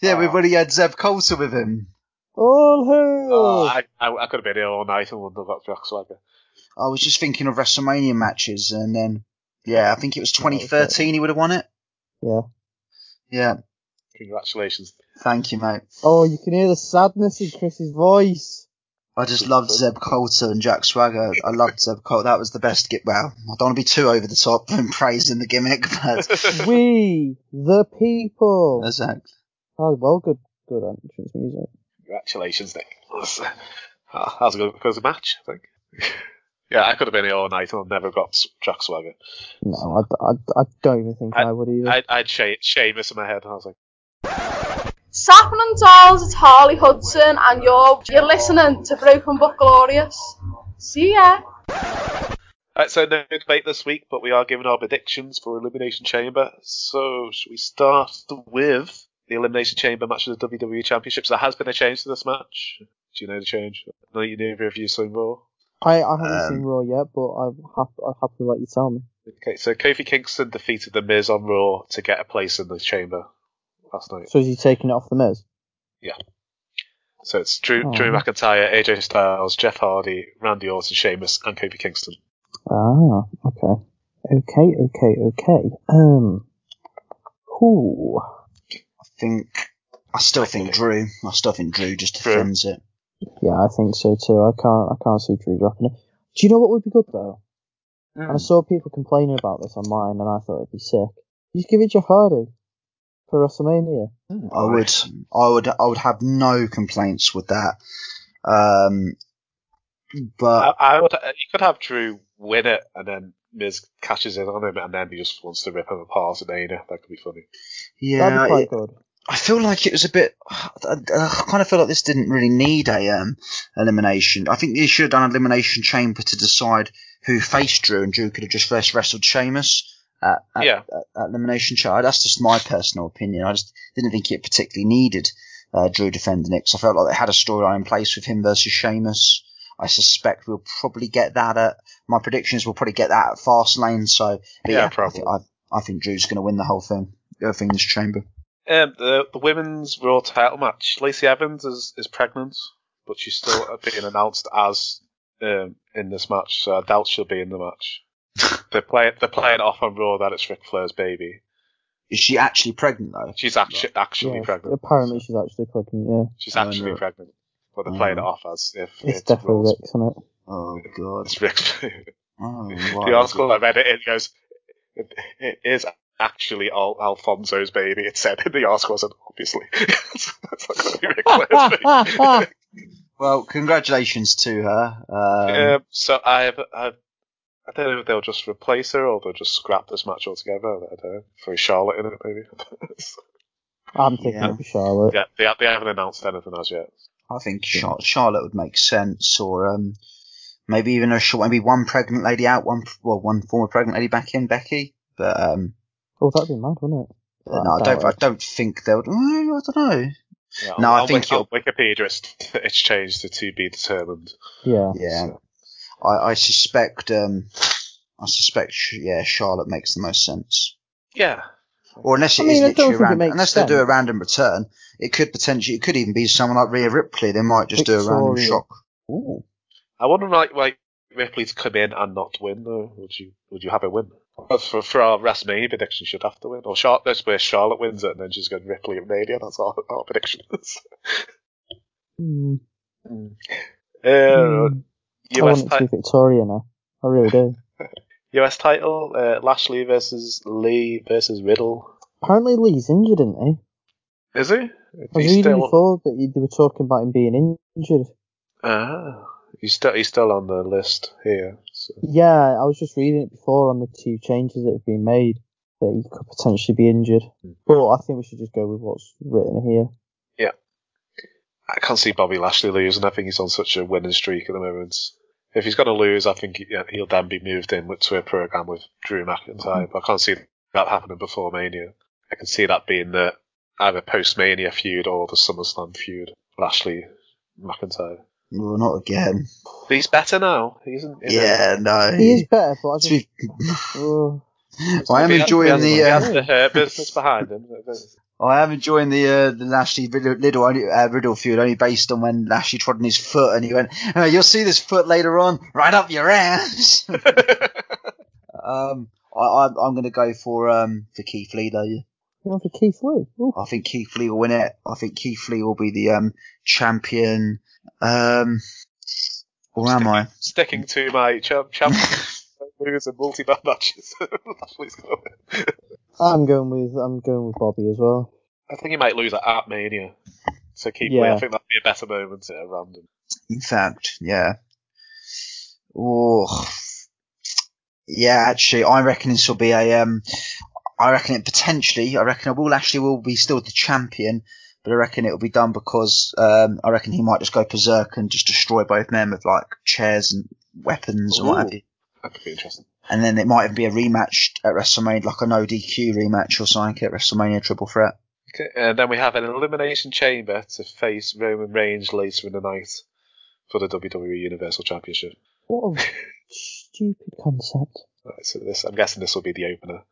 Speaker 8: Yeah, we when he had Zeb Colter with him.
Speaker 9: All who?
Speaker 7: Oh, I, I, I could have been here all night and wouldn't have got Jack Swagger.
Speaker 8: I was just thinking of WrestleMania matches, and then yeah, I think it was 2013 he would have won it.
Speaker 9: Yeah.
Speaker 8: Yeah,
Speaker 7: Congratulations.
Speaker 8: thank you, mate.
Speaker 9: Oh, you can hear the sadness in Chris's voice.
Speaker 8: I just loved Zeb Colter and Jack Swagger. I loved Zeb Colter. That was the best get. Well, I don't want to be too over the top in (laughs) praising the gimmick, but (laughs)
Speaker 9: we, the people.
Speaker 8: exactly.
Speaker 9: Oh, well, good, good entrance music.
Speaker 7: Congratulations, Nick. That's, uh, that's a good, good match, I think. (laughs) yeah, I could have been here all night and never got S- Jack Swagger.
Speaker 9: No, I, I, I don't even think I, would either.
Speaker 7: I, I had She- Sheamus in my head and I was like,
Speaker 13: Sapping and Dolls, it's Harley Hudson, and you're you're listening to Broken But Glorious. See ya.
Speaker 7: Alright, so no debate this week, but we are giving our predictions for Elimination Chamber. So, should we start with the Elimination Chamber match of the WWE Championships? There has been a change to this match. Do you know the change? No, you neither of you seen Raw.
Speaker 9: I, I haven't
Speaker 8: Um,
Speaker 9: seen Raw yet, but I'm happy, I'm happy to let you tell me.
Speaker 7: Okay, so Kofi Kingston defeated The Miz on Raw to get a place in the Chamber last night.
Speaker 9: So is he taking it off the Miz?
Speaker 7: Yeah. So it's Drew,
Speaker 9: Oh.
Speaker 7: Drew McIntyre, AJ Styles, Jeff Hardy, Randy Orton, Sheamus, and Kofi Kingston.
Speaker 9: Ah, okay. Okay, okay, okay. Um, who?
Speaker 8: I think I still think Drew. I still think Drew just
Speaker 7: Drew.
Speaker 8: defends it.
Speaker 9: Yeah, I think so too. I can't, I can't see Drew dropping it. Do you know what would be good though? And I saw people complaining about this online, and I thought it'd be sick. Just give it Jeff Hardy for WrestleMania.
Speaker 8: I would, I would, I would have no complaints with that. Um, but
Speaker 7: I, I would. You could have Drew win it, and then Miz catches in on him, and then he just wants to rip him apart at Dana. That could be funny.
Speaker 8: yeah,
Speaker 9: That'd be quite
Speaker 8: it-
Speaker 9: good.
Speaker 8: I feel like it was a bit. I, I kind of feel like this didn't really need a um, elimination. I think they should have done an elimination chamber to decide who faced Drew, and Drew could have just first wrestled Sheamus at, at,
Speaker 7: Yeah.
Speaker 8: at, at elimination chamber. That's just my personal opinion. I just didn't think it particularly needed uh, Drew defending it 'cause I felt like they had a storyline in place with him versus Sheamus. I suspect we'll probably get that at my predictions. We'll probably get that at Fastlane. So
Speaker 7: Yeah,
Speaker 8: yeah, I,
Speaker 7: probably.
Speaker 8: think, I, I think Drew's going to win the whole thing. The thing in this chamber.
Speaker 7: Um, the the women's Raw title match. Lacey Evans is, is pregnant, but she's still being announced as um, in this match. So I doubt she'll be in the match. They're playing they're playing off on Raw that it's Ric Flair's baby.
Speaker 8: Is she actually pregnant though?
Speaker 7: She's actually actually
Speaker 9: Yeah,
Speaker 7: pregnant.
Speaker 9: apparently she's actually pregnant. Yeah,
Speaker 7: She's
Speaker 8: Oh,
Speaker 7: actually
Speaker 8: no.
Speaker 7: pregnant, but they're playing it off as if
Speaker 9: it's,
Speaker 7: it's
Speaker 9: definitely
Speaker 7: Raw's-
Speaker 9: Ric, isn't it?
Speaker 8: Oh god.
Speaker 7: It's Ric's.
Speaker 8: Oh, (laughs)
Speaker 7: the
Speaker 8: right.
Speaker 7: article I read it, it goes, it, it is actually Al- Alfonso's baby. It said in the article, wasn't obviously. (laughs) it's not going to be Ric Flair's baby. (laughs)
Speaker 8: Well, congratulations to her. Um,
Speaker 7: Um, so I've, I've, I don't know if they'll just replace her or they'll just scrap this match altogether. I don't know. Throw Charlotte in it, maybe. (laughs)
Speaker 9: I'm thinking
Speaker 8: Yeah.
Speaker 9: it'll be Charlotte.
Speaker 7: yeah, they, they haven't announced anything as yet.
Speaker 8: I think Char- Charlotte would make sense, or um, Maybe even a short, maybe one pregnant lady out, one well, one former pregnant lady back in, Becky. But um,
Speaker 9: Oh, that'd be mad, wouldn't it?
Speaker 8: no, I don't. I don't think they would. I don't know.
Speaker 7: Yeah,
Speaker 8: No,
Speaker 7: on,
Speaker 8: I think
Speaker 7: on Wikipedia it's, (laughs) it's changed to to be determined.
Speaker 9: Yeah.
Speaker 8: Yeah, I, I suspect. Um, I suspect. Yeah, Charlotte makes the most sense.
Speaker 7: Yeah.
Speaker 8: Or unless it
Speaker 9: I mean, I don't
Speaker 8: literally random,
Speaker 9: makes
Speaker 8: unless they do a random return, it could potentially, it could even be someone like Rhea Ripley. They might just do a random shock. Ooh.
Speaker 7: I wouldn't like like Ripley to come in and not win though. Would you would you have her win? For for our WrestleMania prediction, she'd have to win. Or Charlotte, that's where Charlotte wins it, and then she's going Ripley at Mania. That's our, our prediction.
Speaker 9: Hmm. (laughs)
Speaker 7: uh,
Speaker 9: Hmm. I
Speaker 7: US,
Speaker 9: want it to
Speaker 7: ti-
Speaker 9: be Victoria now. I really do. (laughs)
Speaker 7: US title: uh, Lashley versus Lee versus Riddle.
Speaker 9: Apparently Lee's injured, isn't he?
Speaker 7: Is he?
Speaker 9: I was reading
Speaker 7: still,
Speaker 9: before that you- they were talking about him being injured.
Speaker 7: ah, he's still he's still on the list here. So.
Speaker 9: Yeah, I was just reading it before on the two changes that have been made that he could potentially be injured.
Speaker 7: Hmm.
Speaker 9: But I think we should just go with what's written here.
Speaker 7: Yeah. I can't see Bobby Lashley losing. I think he's on such a winning streak at the moment. If he's going to lose, I think he'll then be moved in to a program with Drew McIntyre. But I can't see that happening before Mania. I can see that being the either post Mania feud or the SummerSlam feud. Lashley McIntyre.
Speaker 8: Well, not again.
Speaker 7: But he's better now. He isn't. in
Speaker 8: Yeah, no.
Speaker 9: He is better, but I just.
Speaker 8: be-
Speaker 9: oh, (laughs)
Speaker 8: I am enjoying
Speaker 7: he
Speaker 8: the.
Speaker 7: he has
Speaker 8: Um,
Speaker 7: the hair business behind him.
Speaker 8: I am enjoying the uh, the Lashley Riddle, Riddle, only, uh, Riddle feud only based on when Lashley trod on his foot and he went, oh, "You'll see this foot later on, right up your ass." (laughs) um, I, I'm I'm going to go for um for Keith Lee though. Yeah.
Speaker 9: you know, for Keith Lee. Ooh.
Speaker 8: I think Keith Lee will win it. I think Keith Lee will be the um champion. Um, or am I?
Speaker 7: Sticking to my champ, (laughs) champ moves and multi-man matches. (laughs) Lashley's going to win.
Speaker 9: I'm going with I'm going with Bobby as well.
Speaker 7: I think he might lose at, at Mania. So keep
Speaker 9: Yeah.
Speaker 7: I think that'd be a better moment at a random.
Speaker 8: In fact, yeah. Oh, yeah. Actually, I reckon this will be a. Um, I reckon it potentially. I reckon I Will actually will be still the champion, but I reckon it will be done because um, I reckon he might just go berserk and just destroy both men with like chairs and weapons and what have you.
Speaker 7: That could be interesting.
Speaker 8: And then it might even be a rematch at WrestleMania, like a no DQ rematch or something at WrestleMania Triple Threat.
Speaker 7: Okay, and then we have an elimination chamber to face Roman Reigns later in the night for the WWE Universal Championship.
Speaker 9: What a stupid concept.
Speaker 7: Right, so this, I'm guessing this will be the opener.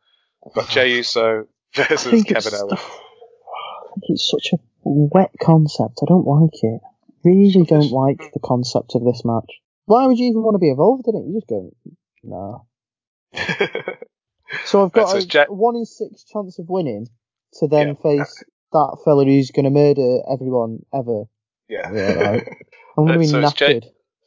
Speaker 7: But Jey Uso versus Kevin
Speaker 9: it's-
Speaker 7: Owens.
Speaker 9: I think it's such a wet concept. I don't like it. Really don't like the concept of this match. Why would you even want to be involved in it? You just go, nah. So I've got a,
Speaker 7: it's
Speaker 9: one in six chance of winning to then
Speaker 7: Yeah.
Speaker 9: face that fella who's going to murder everyone ever.
Speaker 7: yeah.
Speaker 9: Yeah, right. I'm (laughs) going to be
Speaker 7: So it's Jey-
Speaker 9: knackered.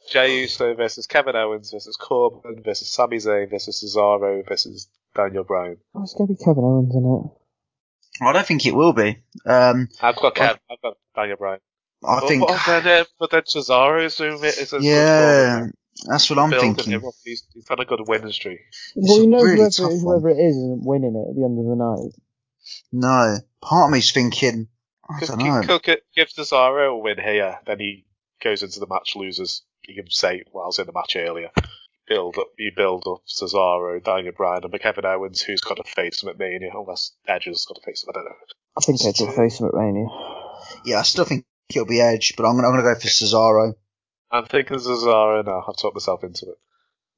Speaker 7: Jey Uso versus Kevin Owens versus Corbin versus Sami Zayn versus Cesaro versus Daniel Bryan.
Speaker 9: Oh, it's going to be Kevin Owens in it.
Speaker 8: I don't think it will be. Um,
Speaker 7: I've got Kev, I've got Daniel Bryan.
Speaker 8: I
Speaker 7: But-
Speaker 8: think.
Speaker 7: but, then, but then Cesaro's doing it. Is
Speaker 8: Yeah, that's what I'm
Speaker 7: building
Speaker 8: thinking.
Speaker 7: him up. He's, he's had a good winning streak.
Speaker 9: Well, you know,
Speaker 8: really
Speaker 9: whoever,
Speaker 8: tough
Speaker 9: whoever it is isn't winning it at the end of the night.
Speaker 8: No, part of me's thinking. I
Speaker 7: Because
Speaker 8: don't know.
Speaker 7: Cook gives Cesaro a win here, then he goes into the match, loses. You can say, well, I was in the match earlier. Build up, you build up Cesaro, Daniel Bryan, and Kevin Owens, who's got to face him at Mania, unless Edge has got to face him. I don't know.
Speaker 9: I think Edge will uh, face him at Mania.
Speaker 8: Yeah, I still think it'll be Edge, but I'm gonna, I'm gonna go for Cesaro.
Speaker 7: I'm thinking Cesaro now. I've talked myself into it.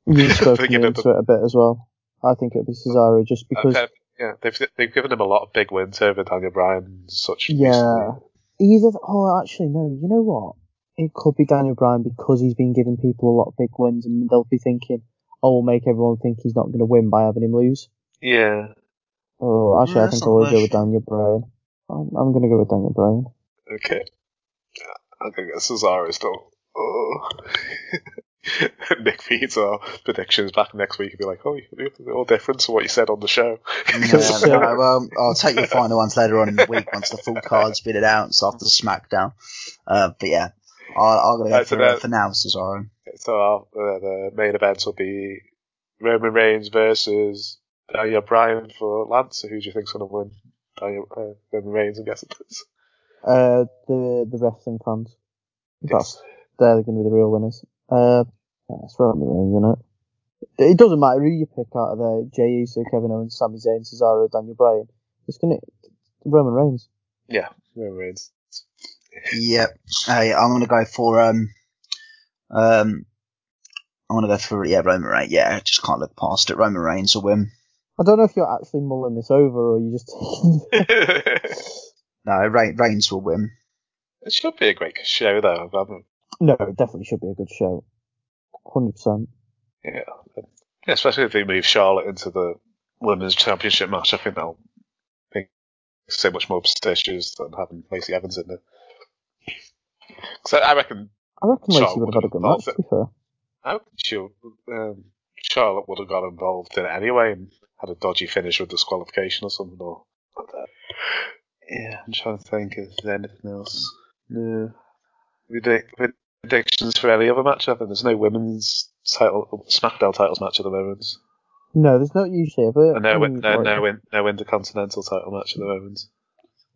Speaker 9: You spoke me
Speaker 7: Thinking of
Speaker 9: into it a bit as well. I think it'll be Cesaro just because.
Speaker 7: Okay, yeah, they've they've given him a lot of big wins over Daniel Bryan and such.
Speaker 9: Yeah.
Speaker 7: recently.
Speaker 9: Either. Oh, actually, no. You know what? It could be Daniel Bryan because he's been giving people a lot of big wins, and they'll be thinking, "Oh, we'll make everyone think he's not going to win by having him lose."
Speaker 7: Yeah.
Speaker 9: Oh, actually,
Speaker 8: Yeah,
Speaker 9: I think I will
Speaker 8: worth
Speaker 9: go with. Daniel Bryan. I'm, I'm going to go with Daniel Bryan.
Speaker 7: Okay. Yeah, I'm gonna get Cesaro still. Oh. (laughs) Nick feeds our predictions back next week and be like, oh, you're all different to what you said on the show.
Speaker 8: Yeah, (laughs) no, well, I'll take your final ones later on in the week once the full card's been announced after the SmackDown. Uh, but yeah, I, I'm gonna go
Speaker 7: Right, so
Speaker 8: for, uh,
Speaker 7: that-
Speaker 8: for now Cesaro.
Speaker 7: So our, uh, the main event will be Roman Reigns versus Daniel Bryan for Lance. So who do you think's going to win? Daniel, uh, Roman Reigns, I'm guessing.
Speaker 9: Uh, the the wrestling fans. That's they're going to be the real winners. Uh, Yeah, it's Roman Reigns, isn't it? It doesn't matter who you pick out of there, Jey Uso, Kevin Owens, Sami Zayn, Cesaro, Daniel Bryan. It's gonna Roman Reigns.
Speaker 7: Yeah, Roman Reigns.
Speaker 8: Yep. Hey, I'm gonna go for um um I'm gonna go for yeah Roman Reigns. Yeah, just can't look past it. Roman Reigns will win.
Speaker 9: I don't know if you're actually mulling this over or you just (laughs)
Speaker 8: No, Reigns, Reigns will win.
Speaker 7: It should be a great show, though. I'm,
Speaker 9: No, it definitely should be a good show. Hundred percent.
Speaker 7: yeah. yeah, especially if they move Charlotte into the women's championship match. I think that'll be so much more prestigious than having Lacey Evans in there. So I reckon
Speaker 9: I reckon Lacey
Speaker 7: Charlotte
Speaker 9: would have had a good match, to be fair.
Speaker 7: I reckon she, um, Charlotte would have got involved in it anyway and had a dodgy finish with disqualification or something. Or. Yeah, I'm trying to think if there's anything else. No. Predict- predictions for any other match? I think there's no women's title, SmackDown titles match at the moment.
Speaker 9: No, there's not usually ever.
Speaker 7: And no, no, no, win- no Intercontinental title match at the moment.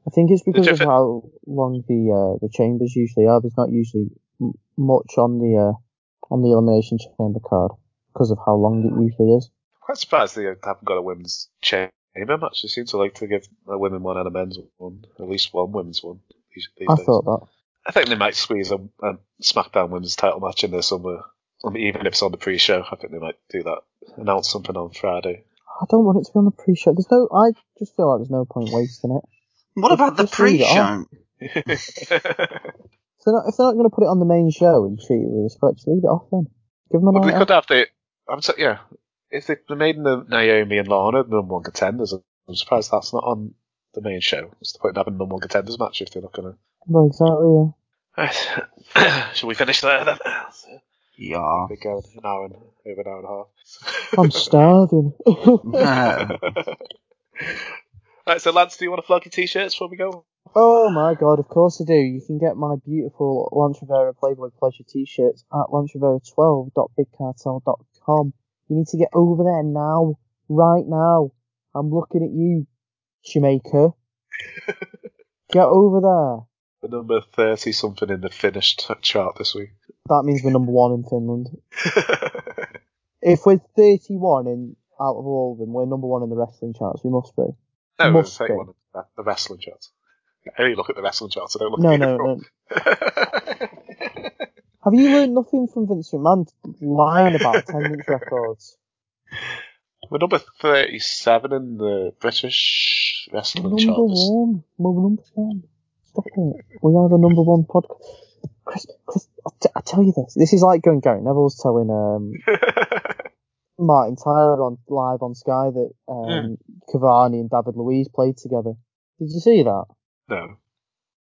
Speaker 9: I think it's because of how long the uh, the chambers usually are. There's not usually m- much on the uh, on the elimination chamber card because of how long it usually is.
Speaker 7: Quite surprised they haven't got a women's chamber match. They seem to like to give a women one and a men's one, at least one women's one. These, these
Speaker 9: I
Speaker 7: days.
Speaker 9: thought that.
Speaker 7: I think they might squeeze a, a SmackDown Women's title match in there somewhere. I mean, even if it's on the pre-show, I think they might do that. Announce something on Friday.
Speaker 9: I don't want it to be on the pre-show. There's no. I just feel like there's no point wasting it.
Speaker 8: What about the
Speaker 9: Just leave it on.
Speaker 8: pre-show? (laughs)
Speaker 9: If they're not, if they're not going to put it on the main show and treat it with respect, just leave it off then. Give them a
Speaker 7: Well, they
Speaker 9: night
Speaker 7: could
Speaker 9: off.
Speaker 7: have the. I'm so, yeah. If they they made the Naomi and Lana the number one contenders, I'm surprised that's not on the main show. What's the point in having a number one contenders match if they're not going to?
Speaker 9: Well, exactly. Yeah.
Speaker 7: Right. (coughs) Shall we finish there then?
Speaker 8: Yeah.
Speaker 7: We go an hour and over an hour and a half.
Speaker 9: I'm (laughs) starving. (laughs)
Speaker 7: right, so Lance, do you want to plug your t-shirts before we go?
Speaker 9: Oh my god, of course I do. You can get my beautiful Lance Rivera Playboy Pleasure t-shirts at lancevera12.bigcartel.com. You need to get over there now. Right now. I'm looking at you, Jamaica. (laughs) get over there.
Speaker 7: The number thirty something in the finished chart this week.
Speaker 9: That means we're number one in Finland. (laughs) if we're 31 in out of all of them, we're number one in the wrestling charts. We must be.
Speaker 7: No,
Speaker 9: must
Speaker 7: take
Speaker 9: be.
Speaker 7: one of the, wrestling charts. I only look at the wrestling charts. I don't look
Speaker 9: No,
Speaker 7: at
Speaker 9: no,
Speaker 7: the
Speaker 9: no. (laughs) Have you learned nothing from Vince McMahon lying about attendance records?
Speaker 7: We're number thirty-seven in the British wrestling
Speaker 9: Number
Speaker 7: charts.
Speaker 9: one. We're number one. Stop it. We are the number one podcast. Chris, Chris, I, t- I tell you this. This is like going Gary Neville's telling um, (laughs) Martin Tyler on live on Sky that um, Cavani and David Luiz played together. Did you see that?
Speaker 7: No.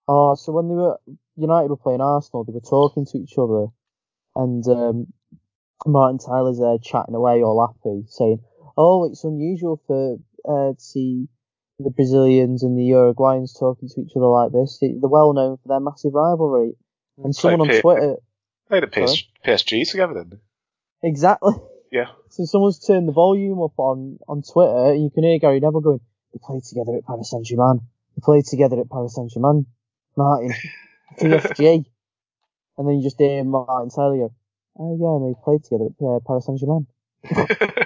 Speaker 9: Oh, so when they were United were playing Arsenal, they were talking to each other, and um, Martin Tyler's there chatting away, all happy, saying, "Oh, it's unusual for uh, to see the Brazilians and the Uruguayans talking to each other like this. They- They're well known for their massive rivalry." And
Speaker 7: It's like
Speaker 9: someone on
Speaker 7: P-
Speaker 9: Twitter,
Speaker 7: They had a PS- PSG together, didn't
Speaker 9: exactly.
Speaker 7: Yeah. (laughs)
Speaker 9: So someone's turned the volume up on, on Twitter, and you can hear Gary Neville going, "They played together at Paris Saint Germain. They played together at Paris Saint Germain. Martin, (laughs) PSG." and then you just hear Martin Tyler go, "Oh yeah, and they played together at uh, Paris Saint Germain." (laughs)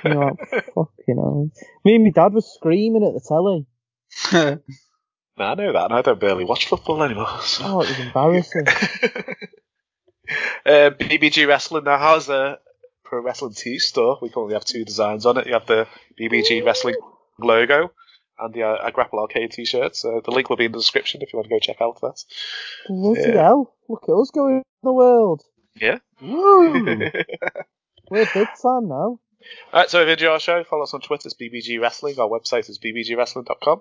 Speaker 9: you're like, "Fucking hell!" Me and my dad was screaming at the telly. (laughs)
Speaker 7: No, I know that, and I don't barely watch football anymore. So.
Speaker 9: Oh, it was embarrassing. (laughs)
Speaker 7: Uh, BBG Wrestling now has a Pro Wrestling Tees store. We currently have two designs on it. You have the BBG Wrestling logo and the uh, a Grapple Arcade t shirt. So the link will be in the description if you want to go check out that.
Speaker 9: Bloody
Speaker 7: Yeah.
Speaker 9: hell! Look at us going in the world.
Speaker 7: Yeah.
Speaker 9: Woo! (laughs) We're a big time now.
Speaker 7: Alright, so if you enjoy our show, follow us on Twitter, it's BBG Wrestling. Our website is bbgwrestling.com.